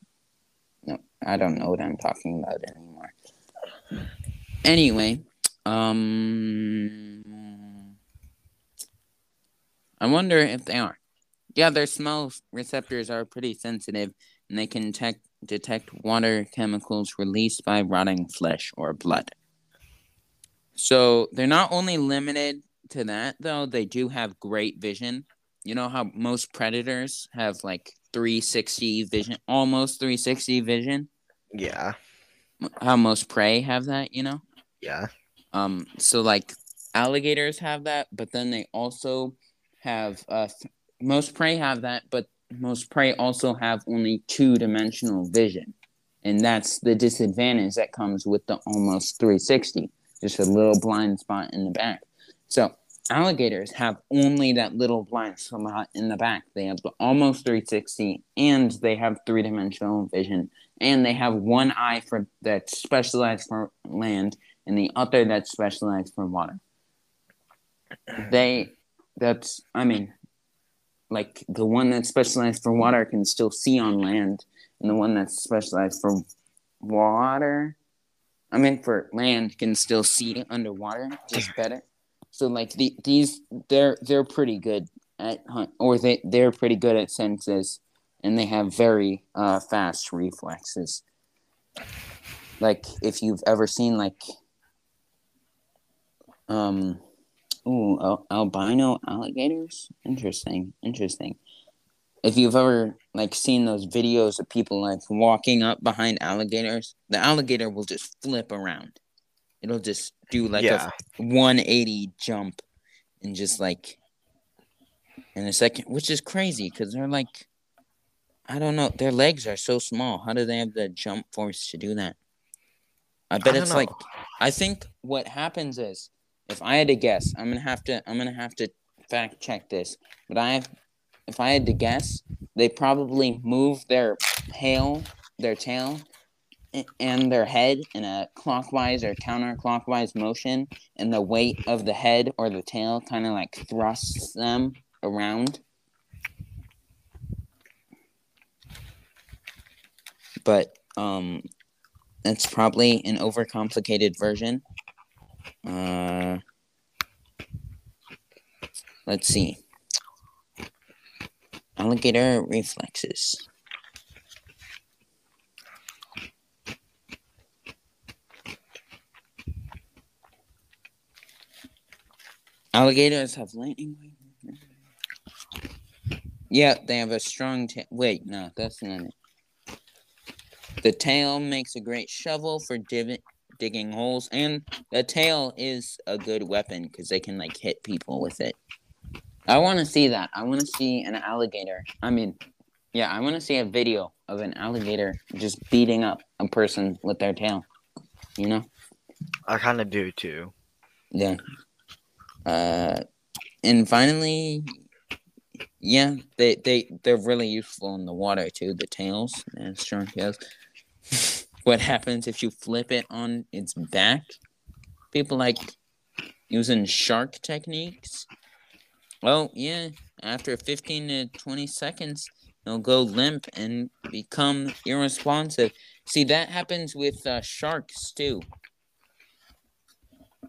No, I don't know what I'm talking about anymore. Anyway, um, I wonder if they are. Yeah, their smell receptors are pretty sensitive, and they can tec- detect water chemicals released by rotting flesh or blood. So they're not only limited to that, though. They do have great vision. You know how most predators have like 360 vision, almost 360 vision. yeah, How most prey have that, you know. yeah. Um, so like alligators have that, but then they also have uh most prey have that, but most prey also have only two dimensional vision, and that's the disadvantage that comes with the almost 360, just a little blind spot in the back. So alligators have only that little blind spot in the back. They have the almost 360, and they have three dimensional vision, and they have one eye for that's specialized for land and the other that's specialized for water. They, that's, I mean, like the one that's specialized for water can still see on land, and the one that's specialized for water, I mean for land, can still see underwater just better. So like the, these, they're they're pretty good at hunt, or they they're pretty good at senses, and they have very uh, fast reflexes. Like if you've ever seen like um ooh al- albino alligators? Interesting interesting. If you've ever like seen those videos of people like walking up behind alligators the alligator will just flip around. It'll just do like Yeah. a 180 jump and just like in a second which is crazy because they're like i don't know their legs are so small. How do they have the jump force to do that? I bet don't it's know. like i think what happens is if i had to guess i'm gonna have to i'm gonna have to fact check this but i have if i had to guess they probably move their tail their tail and their head in a clockwise or counterclockwise motion and the weight of the head or the tail kind of like thrusts them around. But um that's probably an overcomplicated version uh let's see. Alligator reflexes. Alligators have lightning yeah they have a strong tail wait no that's not it. The tail makes a great shovel for div- digging holes, and the tail is a good weapon because they can like hit people with it. I want to see that. I want to see an alligator. I mean, yeah, I want to see a video of an alligator just beating up a person with their tail. You know? I kind of do too. Yeah. Uh, and finally, yeah, they they they're really useful in the water too. The tails and strong tails. what happens if you flip it on its back? People like using shark techniques. Well, yeah, after fifteen to twenty seconds, they'll go limp and become irresponsive. See that happens with uh, sharks too.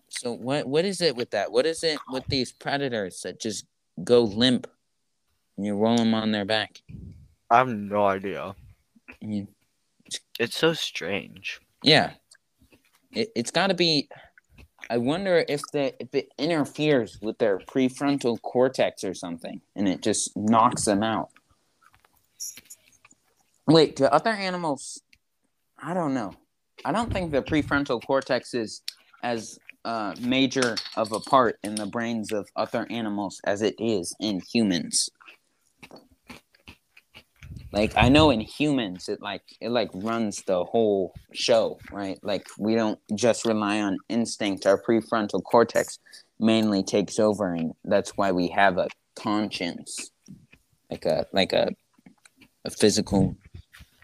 So what what is it with that? What is it with these predators that just go limp and you roll them on their back? I have no idea. You, It's so strange. yeah, it, it's got to be. I wonder if the if it interferes with their prefrontal cortex or something, and it just knocks them out. Wait, do other animals? I don't know. I don't think the prefrontal cortex is as uh, major of a part in the brains of other animals as it is in humans. Like I know in humans, it like it like runs the whole show, right? Like we don't just rely on instinct. Our prefrontal cortex mainly takes over, and that's why we have a conscience, like a like a a physical.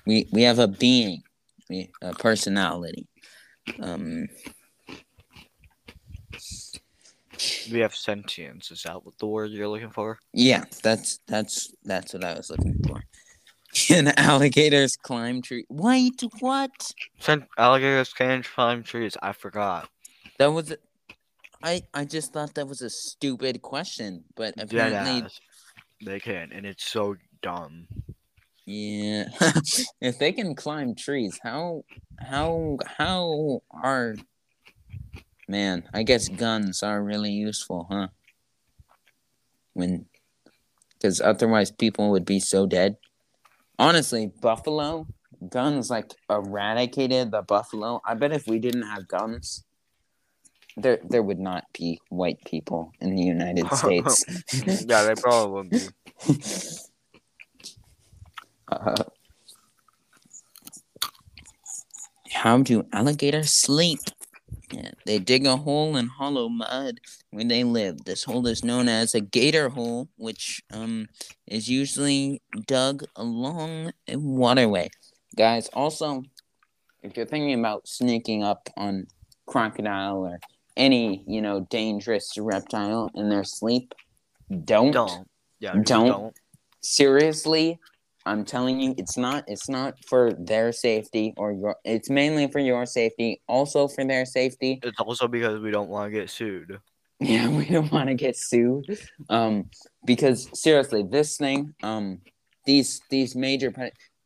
We we have a being, we, a personality. Um, We have sentience. Is that what the word you're looking for? Yeah, that's that's that's what I was looking for. Can alligators climb tree? Wait, what? Sent alligators can climb trees. I forgot. That was. I I just thought that was a stupid question, but apparently. They can, and it's so dumb. yeah. if they can climb trees, how how how are man? I guess guns are really useful, huh? When, because otherwise people would be so dead. Honestly, buffalo guns like eradicated the buffalo. I bet if we didn't have guns, there there would not be white people in the United States. yeah, they probably would be. Uh, how do alligators sleep? Yeah, they dig a hole in hollow mud where they live. This hole is known as a gator hole, which um is usually dug along a waterway. Guys, also, if you're thinking about sneaking up on crocodile or any you know dangerous reptile in their sleep, don't Don't. Yeah, Don't. don't. seriously, I'm telling you, it's not. It's not for their safety or your. It's mainly for your safety. Also for their safety. It's also because we don't want to get sued. Yeah, we don't want to get sued. Um, because seriously, this thing, um, these these major,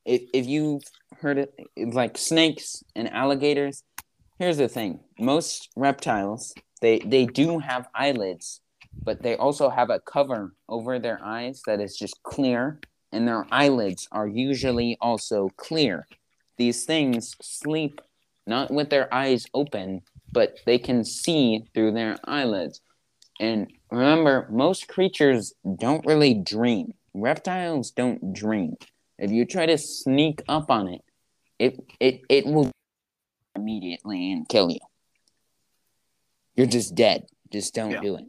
if if you've heard it, like snakes and alligators. Here's the thing: most reptiles, they they do have eyelids, but they also have a cover over their eyes that is just clear, and their eyelids are usually also clear. These things sleep not with their eyes open, but they can see through their eyelids. And remember, most creatures don't really dream. Reptiles don't dream. If you try to sneak up on it, it it, it will immediately and kill you. You're just dead. Just don't Yeah. do it.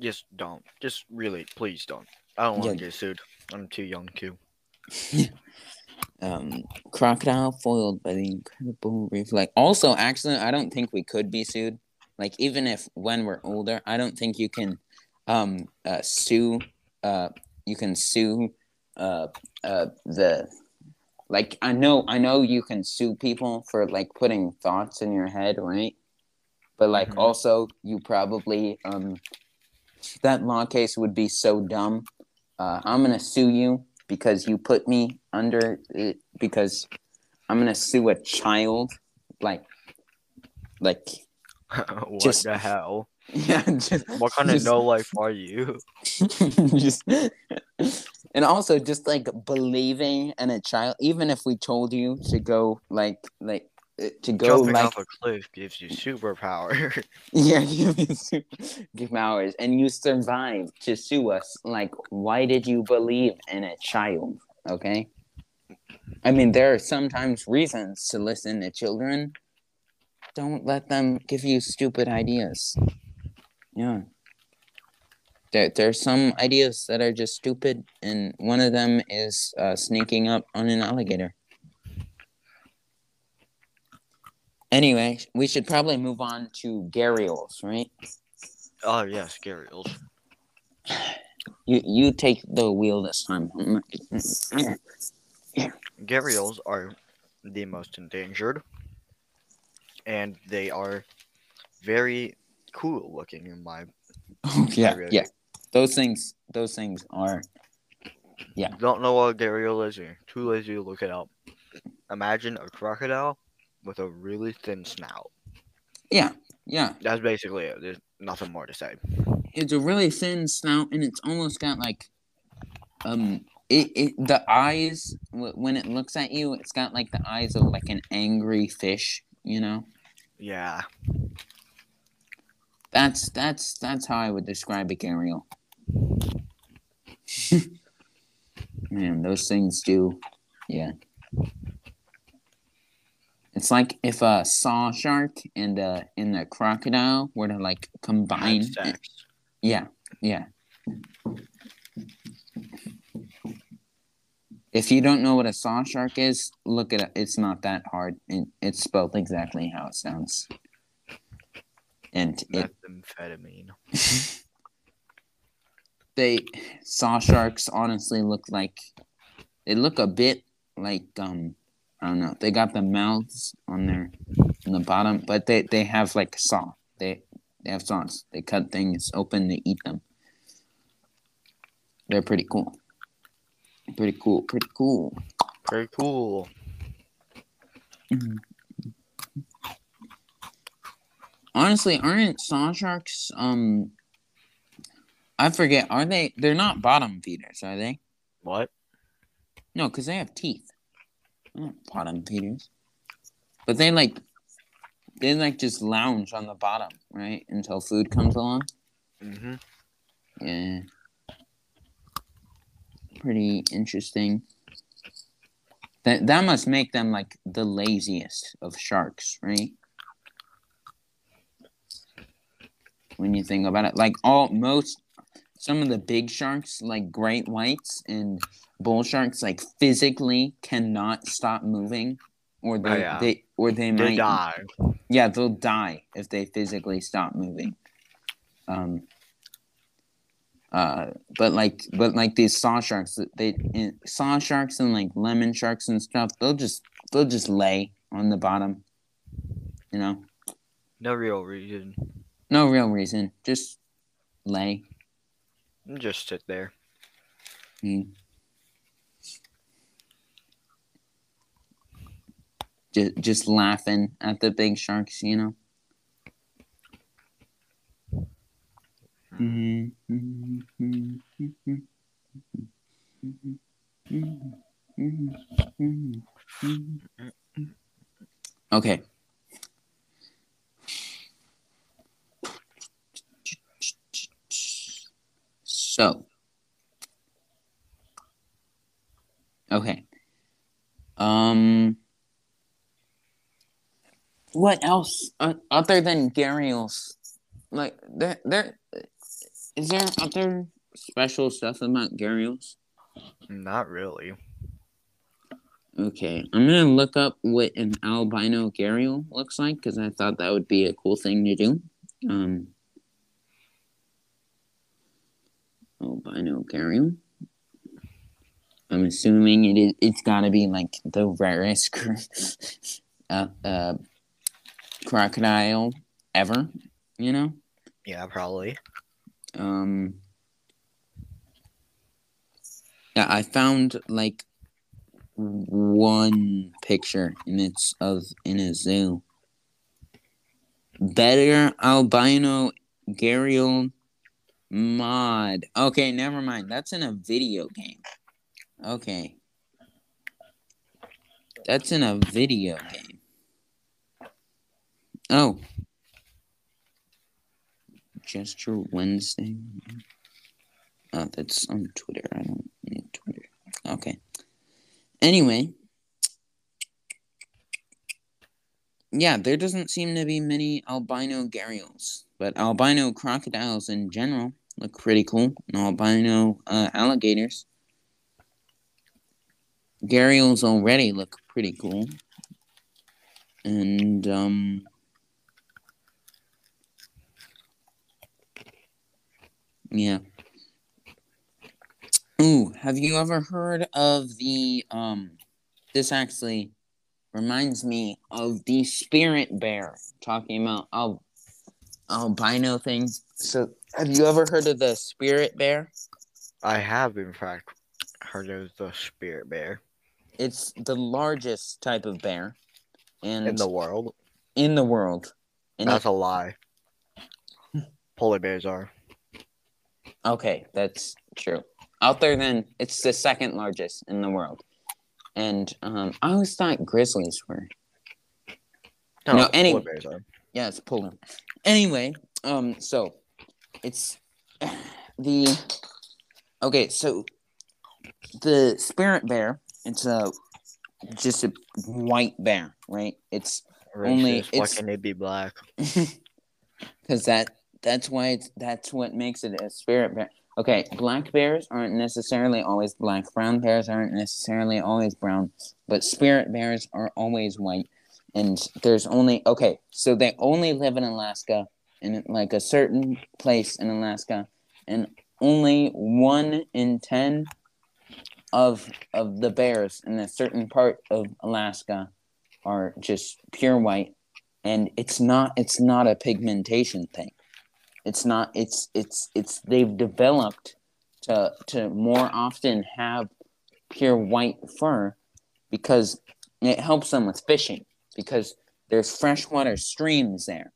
Just don't. Just really, please don't. I don't want Yeah. to get sued. I'm too young to. um, crocodile foiled by the incredible reflex. Also, actually, I don't think we could be sued. Like, even if when we're older, I don't think you can um, uh, sue. Uh, you can sue uh, uh, the. Like I know, I know you can sue people for like putting thoughts in your head, right? But like Mhm. also, you probably um, that law case would be so dumb. Uh, I'm gonna sue you because you put me under it because I'm gonna sue a child like like what Just- the hell? yeah just What kind of no life are you? just and also just like believing in a child even if we told you to go like like to go Jumping like off a cliff gives you superpower. yeah give me su- give me and you survive to sue us. Like why did you believe in a child? Okay? I mean there are sometimes reasons to listen to children. Don't let them give you stupid ideas. Yeah. There, there are some ideas that are just stupid and one of them is uh, sneaking up on an alligator anyway we should probably move on to gharials right oh yes, gharials. You you take the wheel this time. Gharials are the most endangered, and they are very cool looking in my. Oh, yeah, really- yeah. Those things, those things are. Yeah. Don't know what a gharial is? You're too lazy to look it up. Imagine a crocodile with a really thin snout. Yeah, yeah. That's basically it. There's nothing more to say. It's a really thin snout, and it's almost got like, um, it, it the eyes w- when it looks at you, it's got like the eyes of like an angry fish. You know, Yeah. that's that's that's how I would describe a gharial. Man, those things do, yeah. It's like if a saw shark and a and a crocodile were to like combine. Yeah, yeah. If you don't know what a saw shark is, look it up. It's not that hard. and it's spelled exactly how it sounds. And it Methamphetamine. they saw sharks honestly look like they look a bit like um I don't know. They got the mouths on their on the bottom, but they they have like a saw. They they have saws. They cut things open to eat them. They're pretty cool. Pretty cool. Pretty cool. Very cool. Honestly, aren't saw sharks um I forget, are they they're not bottom feeders, are they? What? No, because they have teeth. Bottom feeders. But they like they like just lounge on the bottom, right? Until food comes along. Mm-hmm. Yeah. Pretty interesting. That that must make them like the laziest of sharks, right? When you think about it, like all most some of the big sharks, like great whites and bull sharks, like physically cannot stop moving, or they, Oh, yeah. they or they, They might die. yeah, they'll die if they physically stop moving. Um, Uh, but like, but like these saw sharks, they saw sharks and like lemon sharks and stuff. They'll just they'll just lay on the bottom. You know. No real reason. No real reason. Just lay. Just sit there. Mm. Just, just laughing at the big sharks, you know. Okay. So, okay. Um, what else uh, other than gharials? Like there, there is there other special stuff about gharials? Not really. Okay, I'm gonna look up what an albino gharial looks like because I thought that would be a cool thing to do. Um, albino gharial. I'm assuming it is. It's gotta be like the rarest uh, uh, crocodile ever. You know. Yeah, probably. Um. Yeah, I found like one picture and it's of in a zoo. Better albino gharial mod. Okay, never mind. That's in a video game. Okay. That's in a video game. Oh. Gesture Wednesday. Oh, that's on Twitter. I don't need Twitter. Okay. Anyway. Yeah, there doesn't seem to be many albino gharials, but albino crocodiles in general look pretty cool. And albino uh, alligators. Gharials already look pretty cool. And, um, yeah. Ooh, have you ever heard of the, um, this actually reminds me of the spirit bear talking about al- albino things. So, have you ever heard of the spirit bear? I have, in fact, heard of the spirit bear. It's the largest type of bear, and in the world. In the world, and that's it, a lie. Polar bears are. Okay, that's true. Out there, then it's the second largest in the world, and um, I always thought grizzlies were. No, no any, polar bears are. Yeah, it's polar. Anyway, um, so it's the okay. So the spirit bear it's a just a white bear, right? It's Racist. only it's, why can it be black? Because that that's why it's that's what makes it a spirit bear. Okay, black bears aren't necessarily always black. Brown bears aren't necessarily always brown, but spirit bears are always white. And there's only okay, so they only live in Alaska in like a certain place in Alaska, and only one in ten of of the bears in a certain part of Alaska are just pure white. And it's not it's not a pigmentation thing. It's not it's it's it's they've developed to to more often have pure white fur because it helps them with fishing because there's freshwater streams there.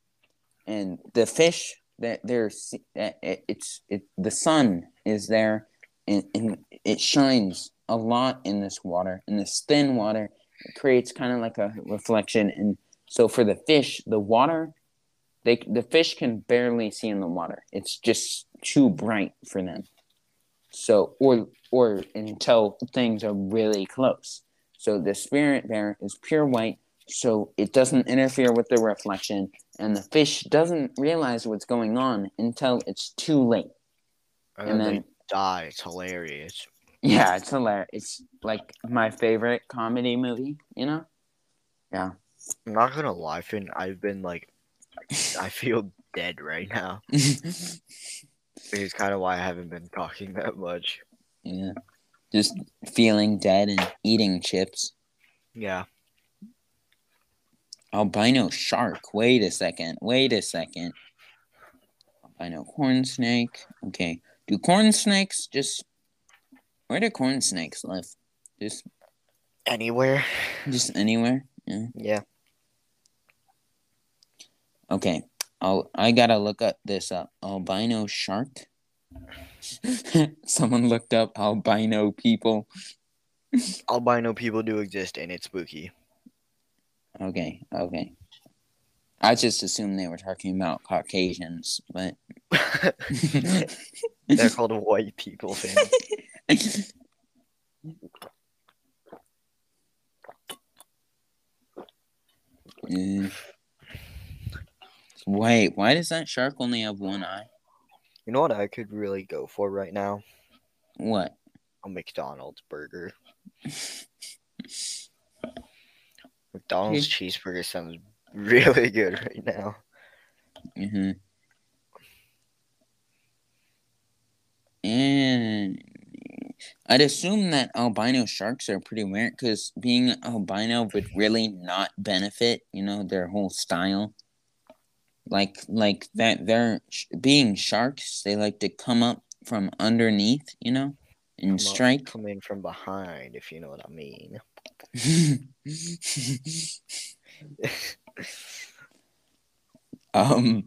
And the fish that there's it's it the sun is there and, and it shines a lot in this water in this thin water. Creates kind of like a reflection. And so for the fish the water they the fish can barely see in the water. It's just too bright for them. So or or until things are really close. So the spirit there is pure white so it doesn't interfere with the reflection and the fish doesn't realize what's going on until it's too late and, and then die. It's hilarious. Yeah, it's hilarious. It's like my favorite comedy movie, you know? Yeah. I'm not gonna lie, Finn. I've been like, I feel dead right now. it's kind of why I haven't been talking that much. Yeah. Just feeling dead and eating chips. Yeah. Albino shark. Wait a second. Wait a second. Albino corn snake. Okay. Do corn snakes just. Where do corn snakes live? Just Anywhere. just anywhere? Yeah. Yeah. Okay. I'll, I gotta look up this uh, albino shark. Someone looked up albino people. Albino people do exist and it's spooky. Okay, okay. I just assumed they were talking about Caucasians, but They're called white people. Mm. Wait, why does that shark only have one eye? You know what I could really go for right now? What? A McDonald's burger. McDonald's cheeseburger sounds really good right now. hmm And I'd assume that albino sharks are pretty rare because being albino would really not benefit, you know, their whole style. Like, like that, they're being sharks. They like to come up from underneath, you know, and Come up- strike. Come in from behind, if you know what I mean. um,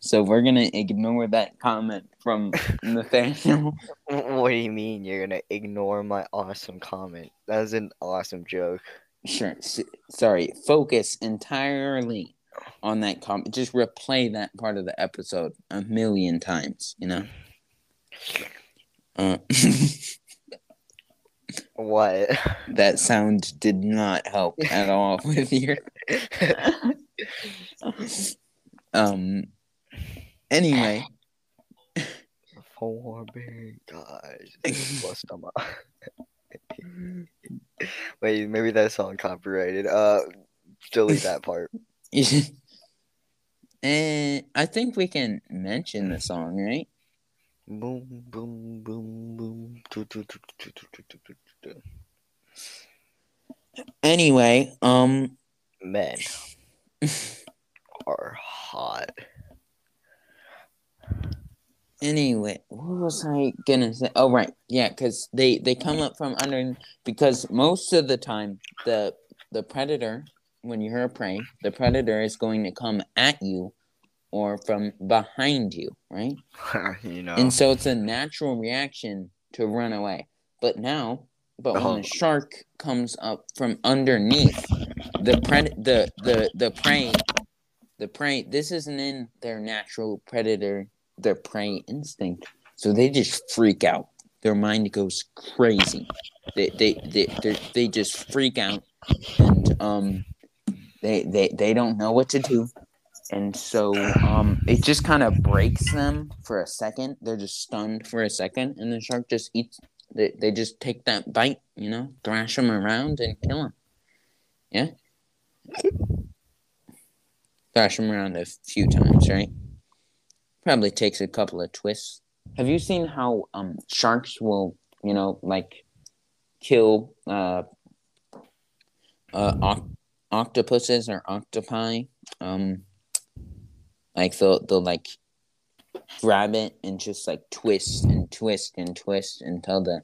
so we're gonna ignore that comment from Nathaniel. What do you mean you're gonna ignore my awesome comment? That was an awesome joke. Sure. S- sorry. Focus entirely on that comment. Just replay that part of the episode a million times. You know. Uh, What? that sound did not help at all with your. um. Anyway, Four big guys. Up. Wait, maybe that song copyrighted. Uh, delete that part. and I think we can mention the song, right? Boom, boom, boom, boom. Do, do, do, anyway, um, men are hot. Anyway, what was I gonna say? Oh, right, yeah, because they they come up from under because most of the time the the predator when you're a prey, the predator is going to come at you or from behind you, right? you know. And so it's a natural reaction to run away. But now, but when Oh. the shark comes up from underneath, the pred the the the prey, the prey. This isn't in their natural predator, their prey instinct. So they just freak out. Their mind goes crazy. They they they they, they just freak out, and um, they they they don't know what to do and so um it just kind of breaks them for a second. They're just stunned for a second and the shark just eats they, they just take that bite you know thrash them around and kill them yeah. Thrash them around a few times right? Probably takes a couple of twists. Have you seen how um sharks will you know like kill uh uh oc- octopuses or octopi? Um like they'll they'll like grab it and just like twist and twist and twist until the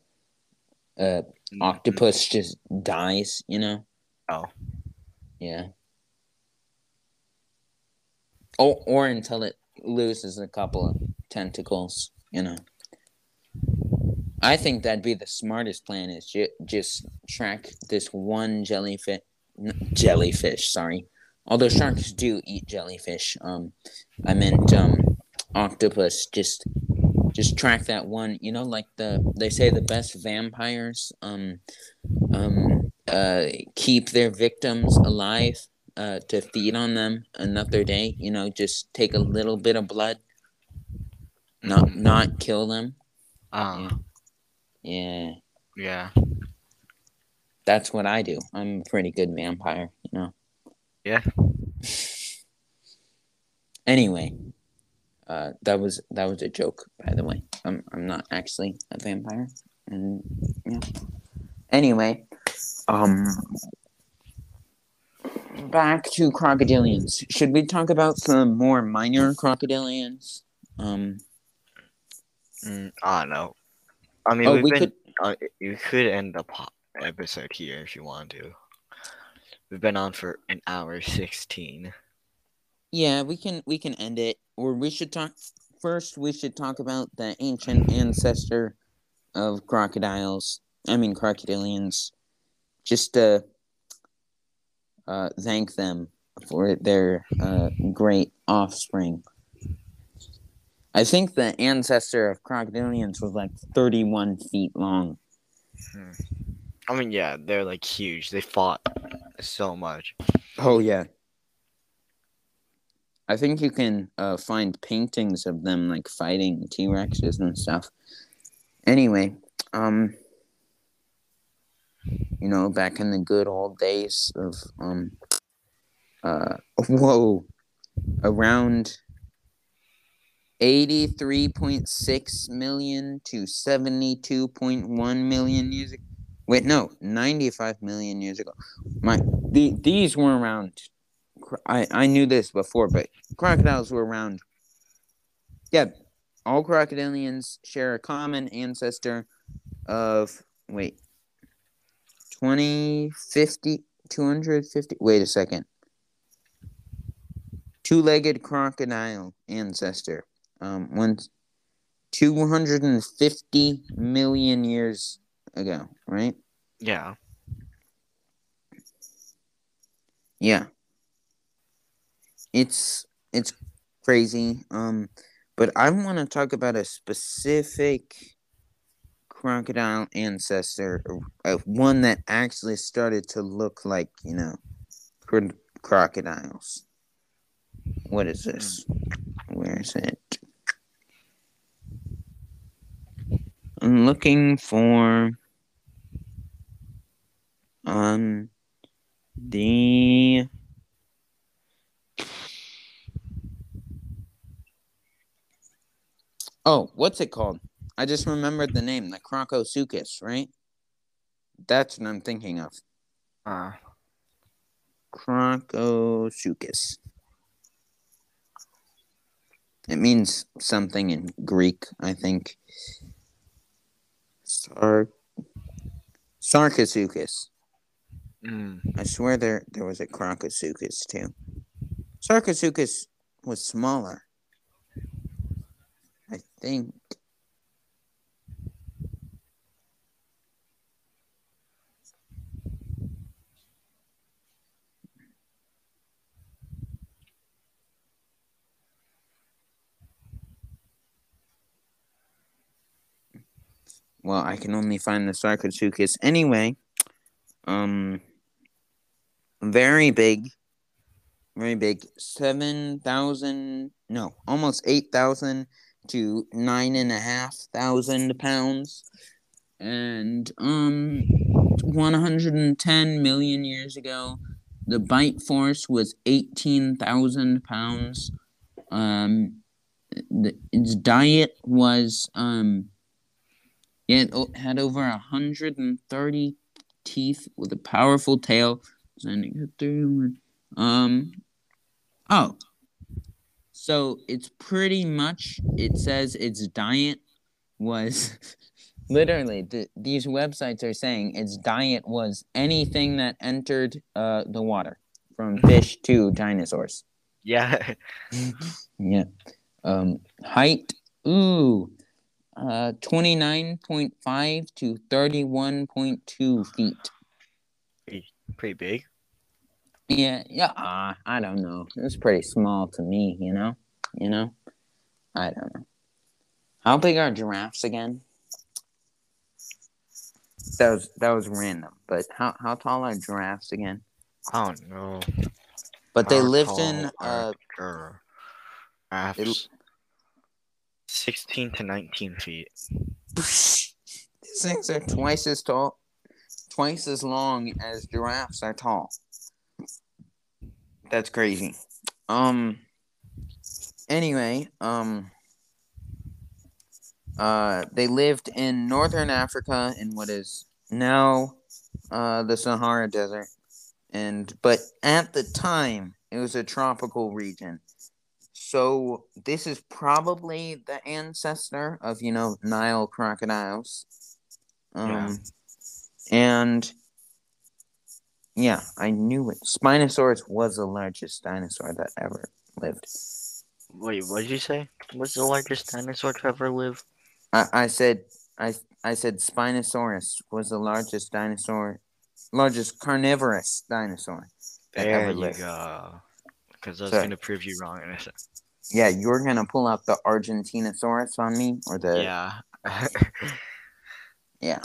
uh octopus just dies, you know? Oh. Yeah. Or or until it loses a couple of tentacles, you know. I think that'd be the smartest plan is ju- just track this one jellyfish jellyfish, sorry. Although sharks do eat jellyfish. Um I meant um octopus just just track that one, you know, like the they say the best vampires um um uh keep their victims alive uh to feed on them another day, you know, just take a little bit of blood not not kill them. Ah, Yeah. yeah. That's what I do. I'm a pretty good vampire, you know. Yeah. Anyway, Uh, that was that was a joke, by the way. I'm I'm not actually a vampire, and yeah. Anyway, um, back to crocodilians. Should we talk about some more minor crocodilians? Um, Mm, I don't know. I mean, oh, we've we been, could. uh, you could end the po- episode here if you want to. We've been on for an hour sixteen. Yeah, we can we can end it, or we should talk first. We should talk about the ancient ancestor of crocodiles. I mean crocodilians. Just to uh, thank them for their uh, great offspring. I think the ancestor of crocodilians was like thirty-one feet long. I mean, yeah, they're like huge. They fought so much. Oh yeah. I think you can uh, find paintings of them like fighting T Rexes and stuff. Anyway, um, you know, back in the good old days of um, uh, whoa, around eighty-three point six million to seventy-two point one million years. Wait, no, ninety-five million years ago. My the, these were around I, I knew this before, but crocodiles were around. Yeah, all crocodilians share a common ancestor of, wait, 20, 50, 250. Wait a second. Two legged crocodile ancestor. Um, one, 250 million years ago, right? Yeah. Yeah. It's it's crazy. Um but I want to talk about a specific crocodile ancestor, uh, one that actually started to look like, you know, cro- crocodiles. What is this? Where is it? I'm looking for um the Oh, what's it called? I just remembered the name, the Crocosuchus, right? That's what I'm thinking of. Uh, Crocosuchus. It means something in Greek, I think. Sar Sarcosuchus. mm, I swear there there was a Crocosuchus too. Sarcosuchus was smaller. I think. Well, I can only find the Sarcosuchus anyway. Um, very big, very big. Seven thousand, no, almost eight thousand to nine and a half thousand pounds, and um, one hundred and ten million years ago, the bite force was eighteen thousand pounds. Um, the, its diet was um, it o- had over hundred and thirty teeth with a powerful tail. Sending it through. Um. Oh. So it's pretty much. It says its diet was. Literally, the, these websites are saying its diet was anything that entered uh, the water, from fish to dinosaurs. yeah. Yeah. Um, height. Ooh uh, 29.5 to 31.2 feet. Pretty, big. Yeah, yeah, uh, I don't know. It's pretty small to me, you know? You know? I don't know. How big are giraffes again? That was that was random, but how how tall are giraffes again? I don't know. But how they lived in uh giraffes. They, 16 to 19 feet. These things are twice as tall, twice as long as giraffes are tall. That's crazy. Um. Anyway, um. Uh, they lived in northern Africa in what is now uh, the Sahara Desert, and but at the time it was a tropical region. So this is probably the ancestor of you know Nile crocodiles. Um, Yeah. and yeah, I knew it. Spinosaurus was the largest dinosaur that ever lived. Wait, what did you say? What's the largest dinosaur to ever live? I, I said I I said Spinosaurus was the largest dinosaur, largest carnivorous dinosaur that There ever you lived. go. Because I was So- gonna prove you wrong in a second. Yeah, you're gonna pull out the Argentinosaurus on me or the Yeah. Yeah,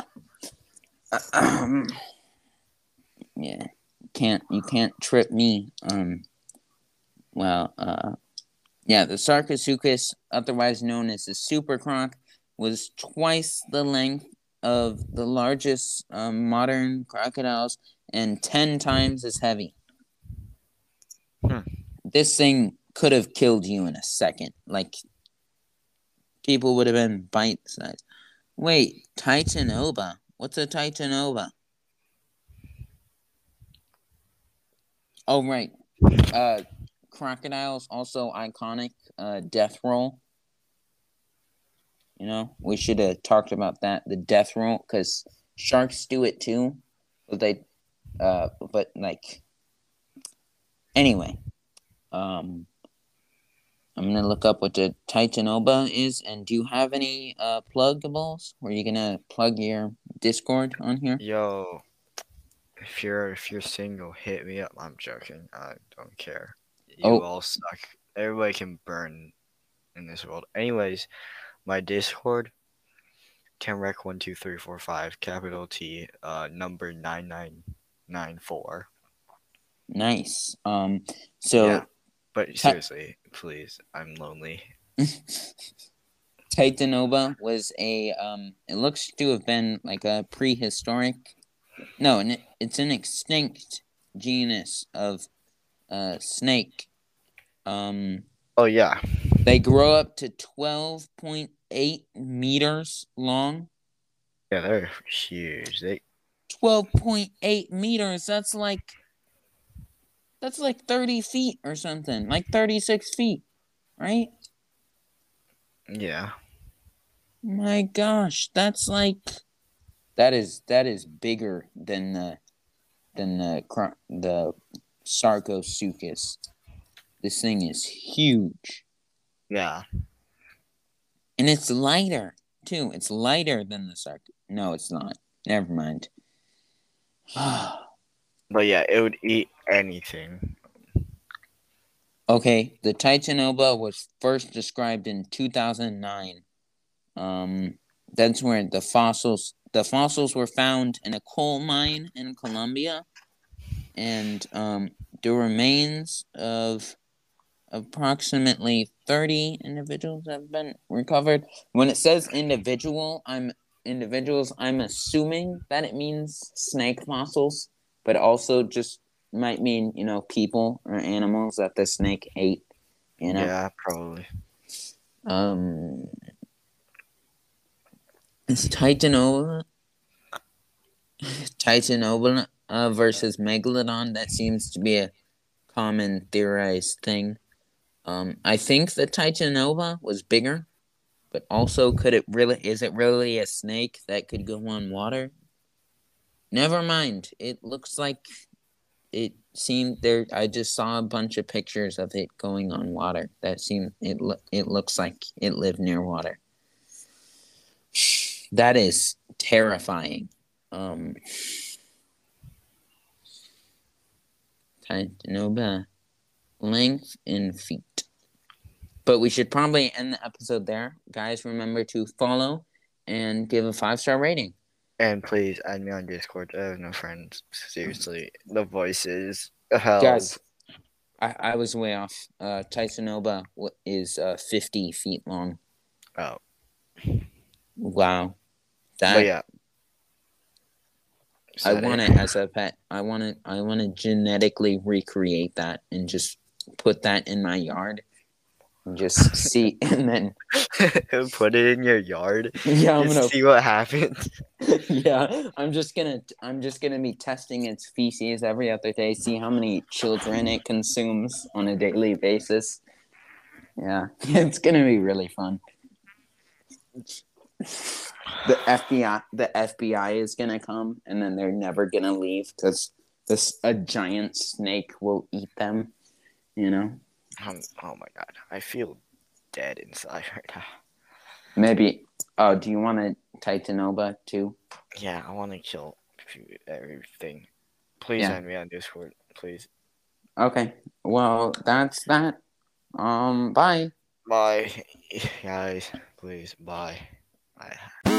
um, yeah, can't you can't trip me. Um, well, uh, yeah, the Sarcosuchus, otherwise known as the super croc, was twice the length of the largest um, modern crocodiles and ten times as heavy. Hmm. This thing could have killed you in a second. Like people would have been bite sized. Wait, Titanoboa. What's a Titanoboa? Oh right. Uh crocodiles also iconic uh death roll. You know, we should have talked about that, the death roll, because sharks do it too. But they uh but like anyway. Um I'm gonna look up what the Titanoboa is, and do you have any uh pluggables? Were you gonna plug your Discord on here? Yo, if you're if you're single, hit me up. I'm joking. I don't care. You Oh. all suck. Everybody can burn in this world. Anyways, my Discord, Kenrec one two three four five capital T uh number nine nine nine four. Nice. Um. So Yeah. But seriously, please, I'm lonely. Titanoboa was a um. It looks to have been like a prehistoric. No, an, it's an extinct genus of uh snake. Um. Oh yeah. They grow up to twelve point eight meters long. Yeah, they're huge. They 12.8 meters that's like that's like 30 feet or something like 36 feet right? Yeah. my gosh that's like that is that is bigger than the than the the sarcosuchus. This thing is huge. Yeah. and it's lighter too. It's lighter than the sarc no it's not. Never mind. But yeah, it would eat anything. Okay, the Titanoboa was first described in 2009. Um, that's where the fossils the fossils were found in a coal mine in Colombia, and um, the remains of approximately 30 individuals have been recovered. When it says individual, I'm individuals. I'm assuming that it means snake fossils, but also just might mean you know people or animals that the snake ate. You know. Yeah, probably. Um, is Titanoboa Titanoboa uh, versus Megalodon? That seems to be a common theorized thing. Um, I think the Titanoboa was bigger, but also could it really? Is it really a snake that could go on water? Never mind. It looks like it seemed there. I just saw a bunch of pictures of it going on water. That seemed it. lo- It looks like it lived near water. That is terrifying. Um, Titanoboa, length in feet. But we should probably end the episode there, guys. Remember to follow and give a five star rating. And please add me on Discord. I have no friends. Seriously, the voices. Hell. Guys, I, I was way off. Uh, Titanoboa is uh, 50 feet long. Oh, Wow. That but yeah. I want it as a pet. I want to. I want to genetically recreate that and just put that in my yard. Just see and then Put it in your yard. yeah i'm gonna see what happens. yeah i'm just gonna i'm just gonna be testing its feces every other day see how many children it consumes on a daily basis yeah it's gonna be really fun the fbi the fbi is gonna come and then they're never gonna leave because this a giant snake will eat them you know Um, oh my god, I feel dead inside right now. maybe oh do you want a titanoboa too Yeah, I want to kill everything. Please Yeah. add me on Discord, please. okay well that's that um bye Bye, guys. Please, bye. Bye.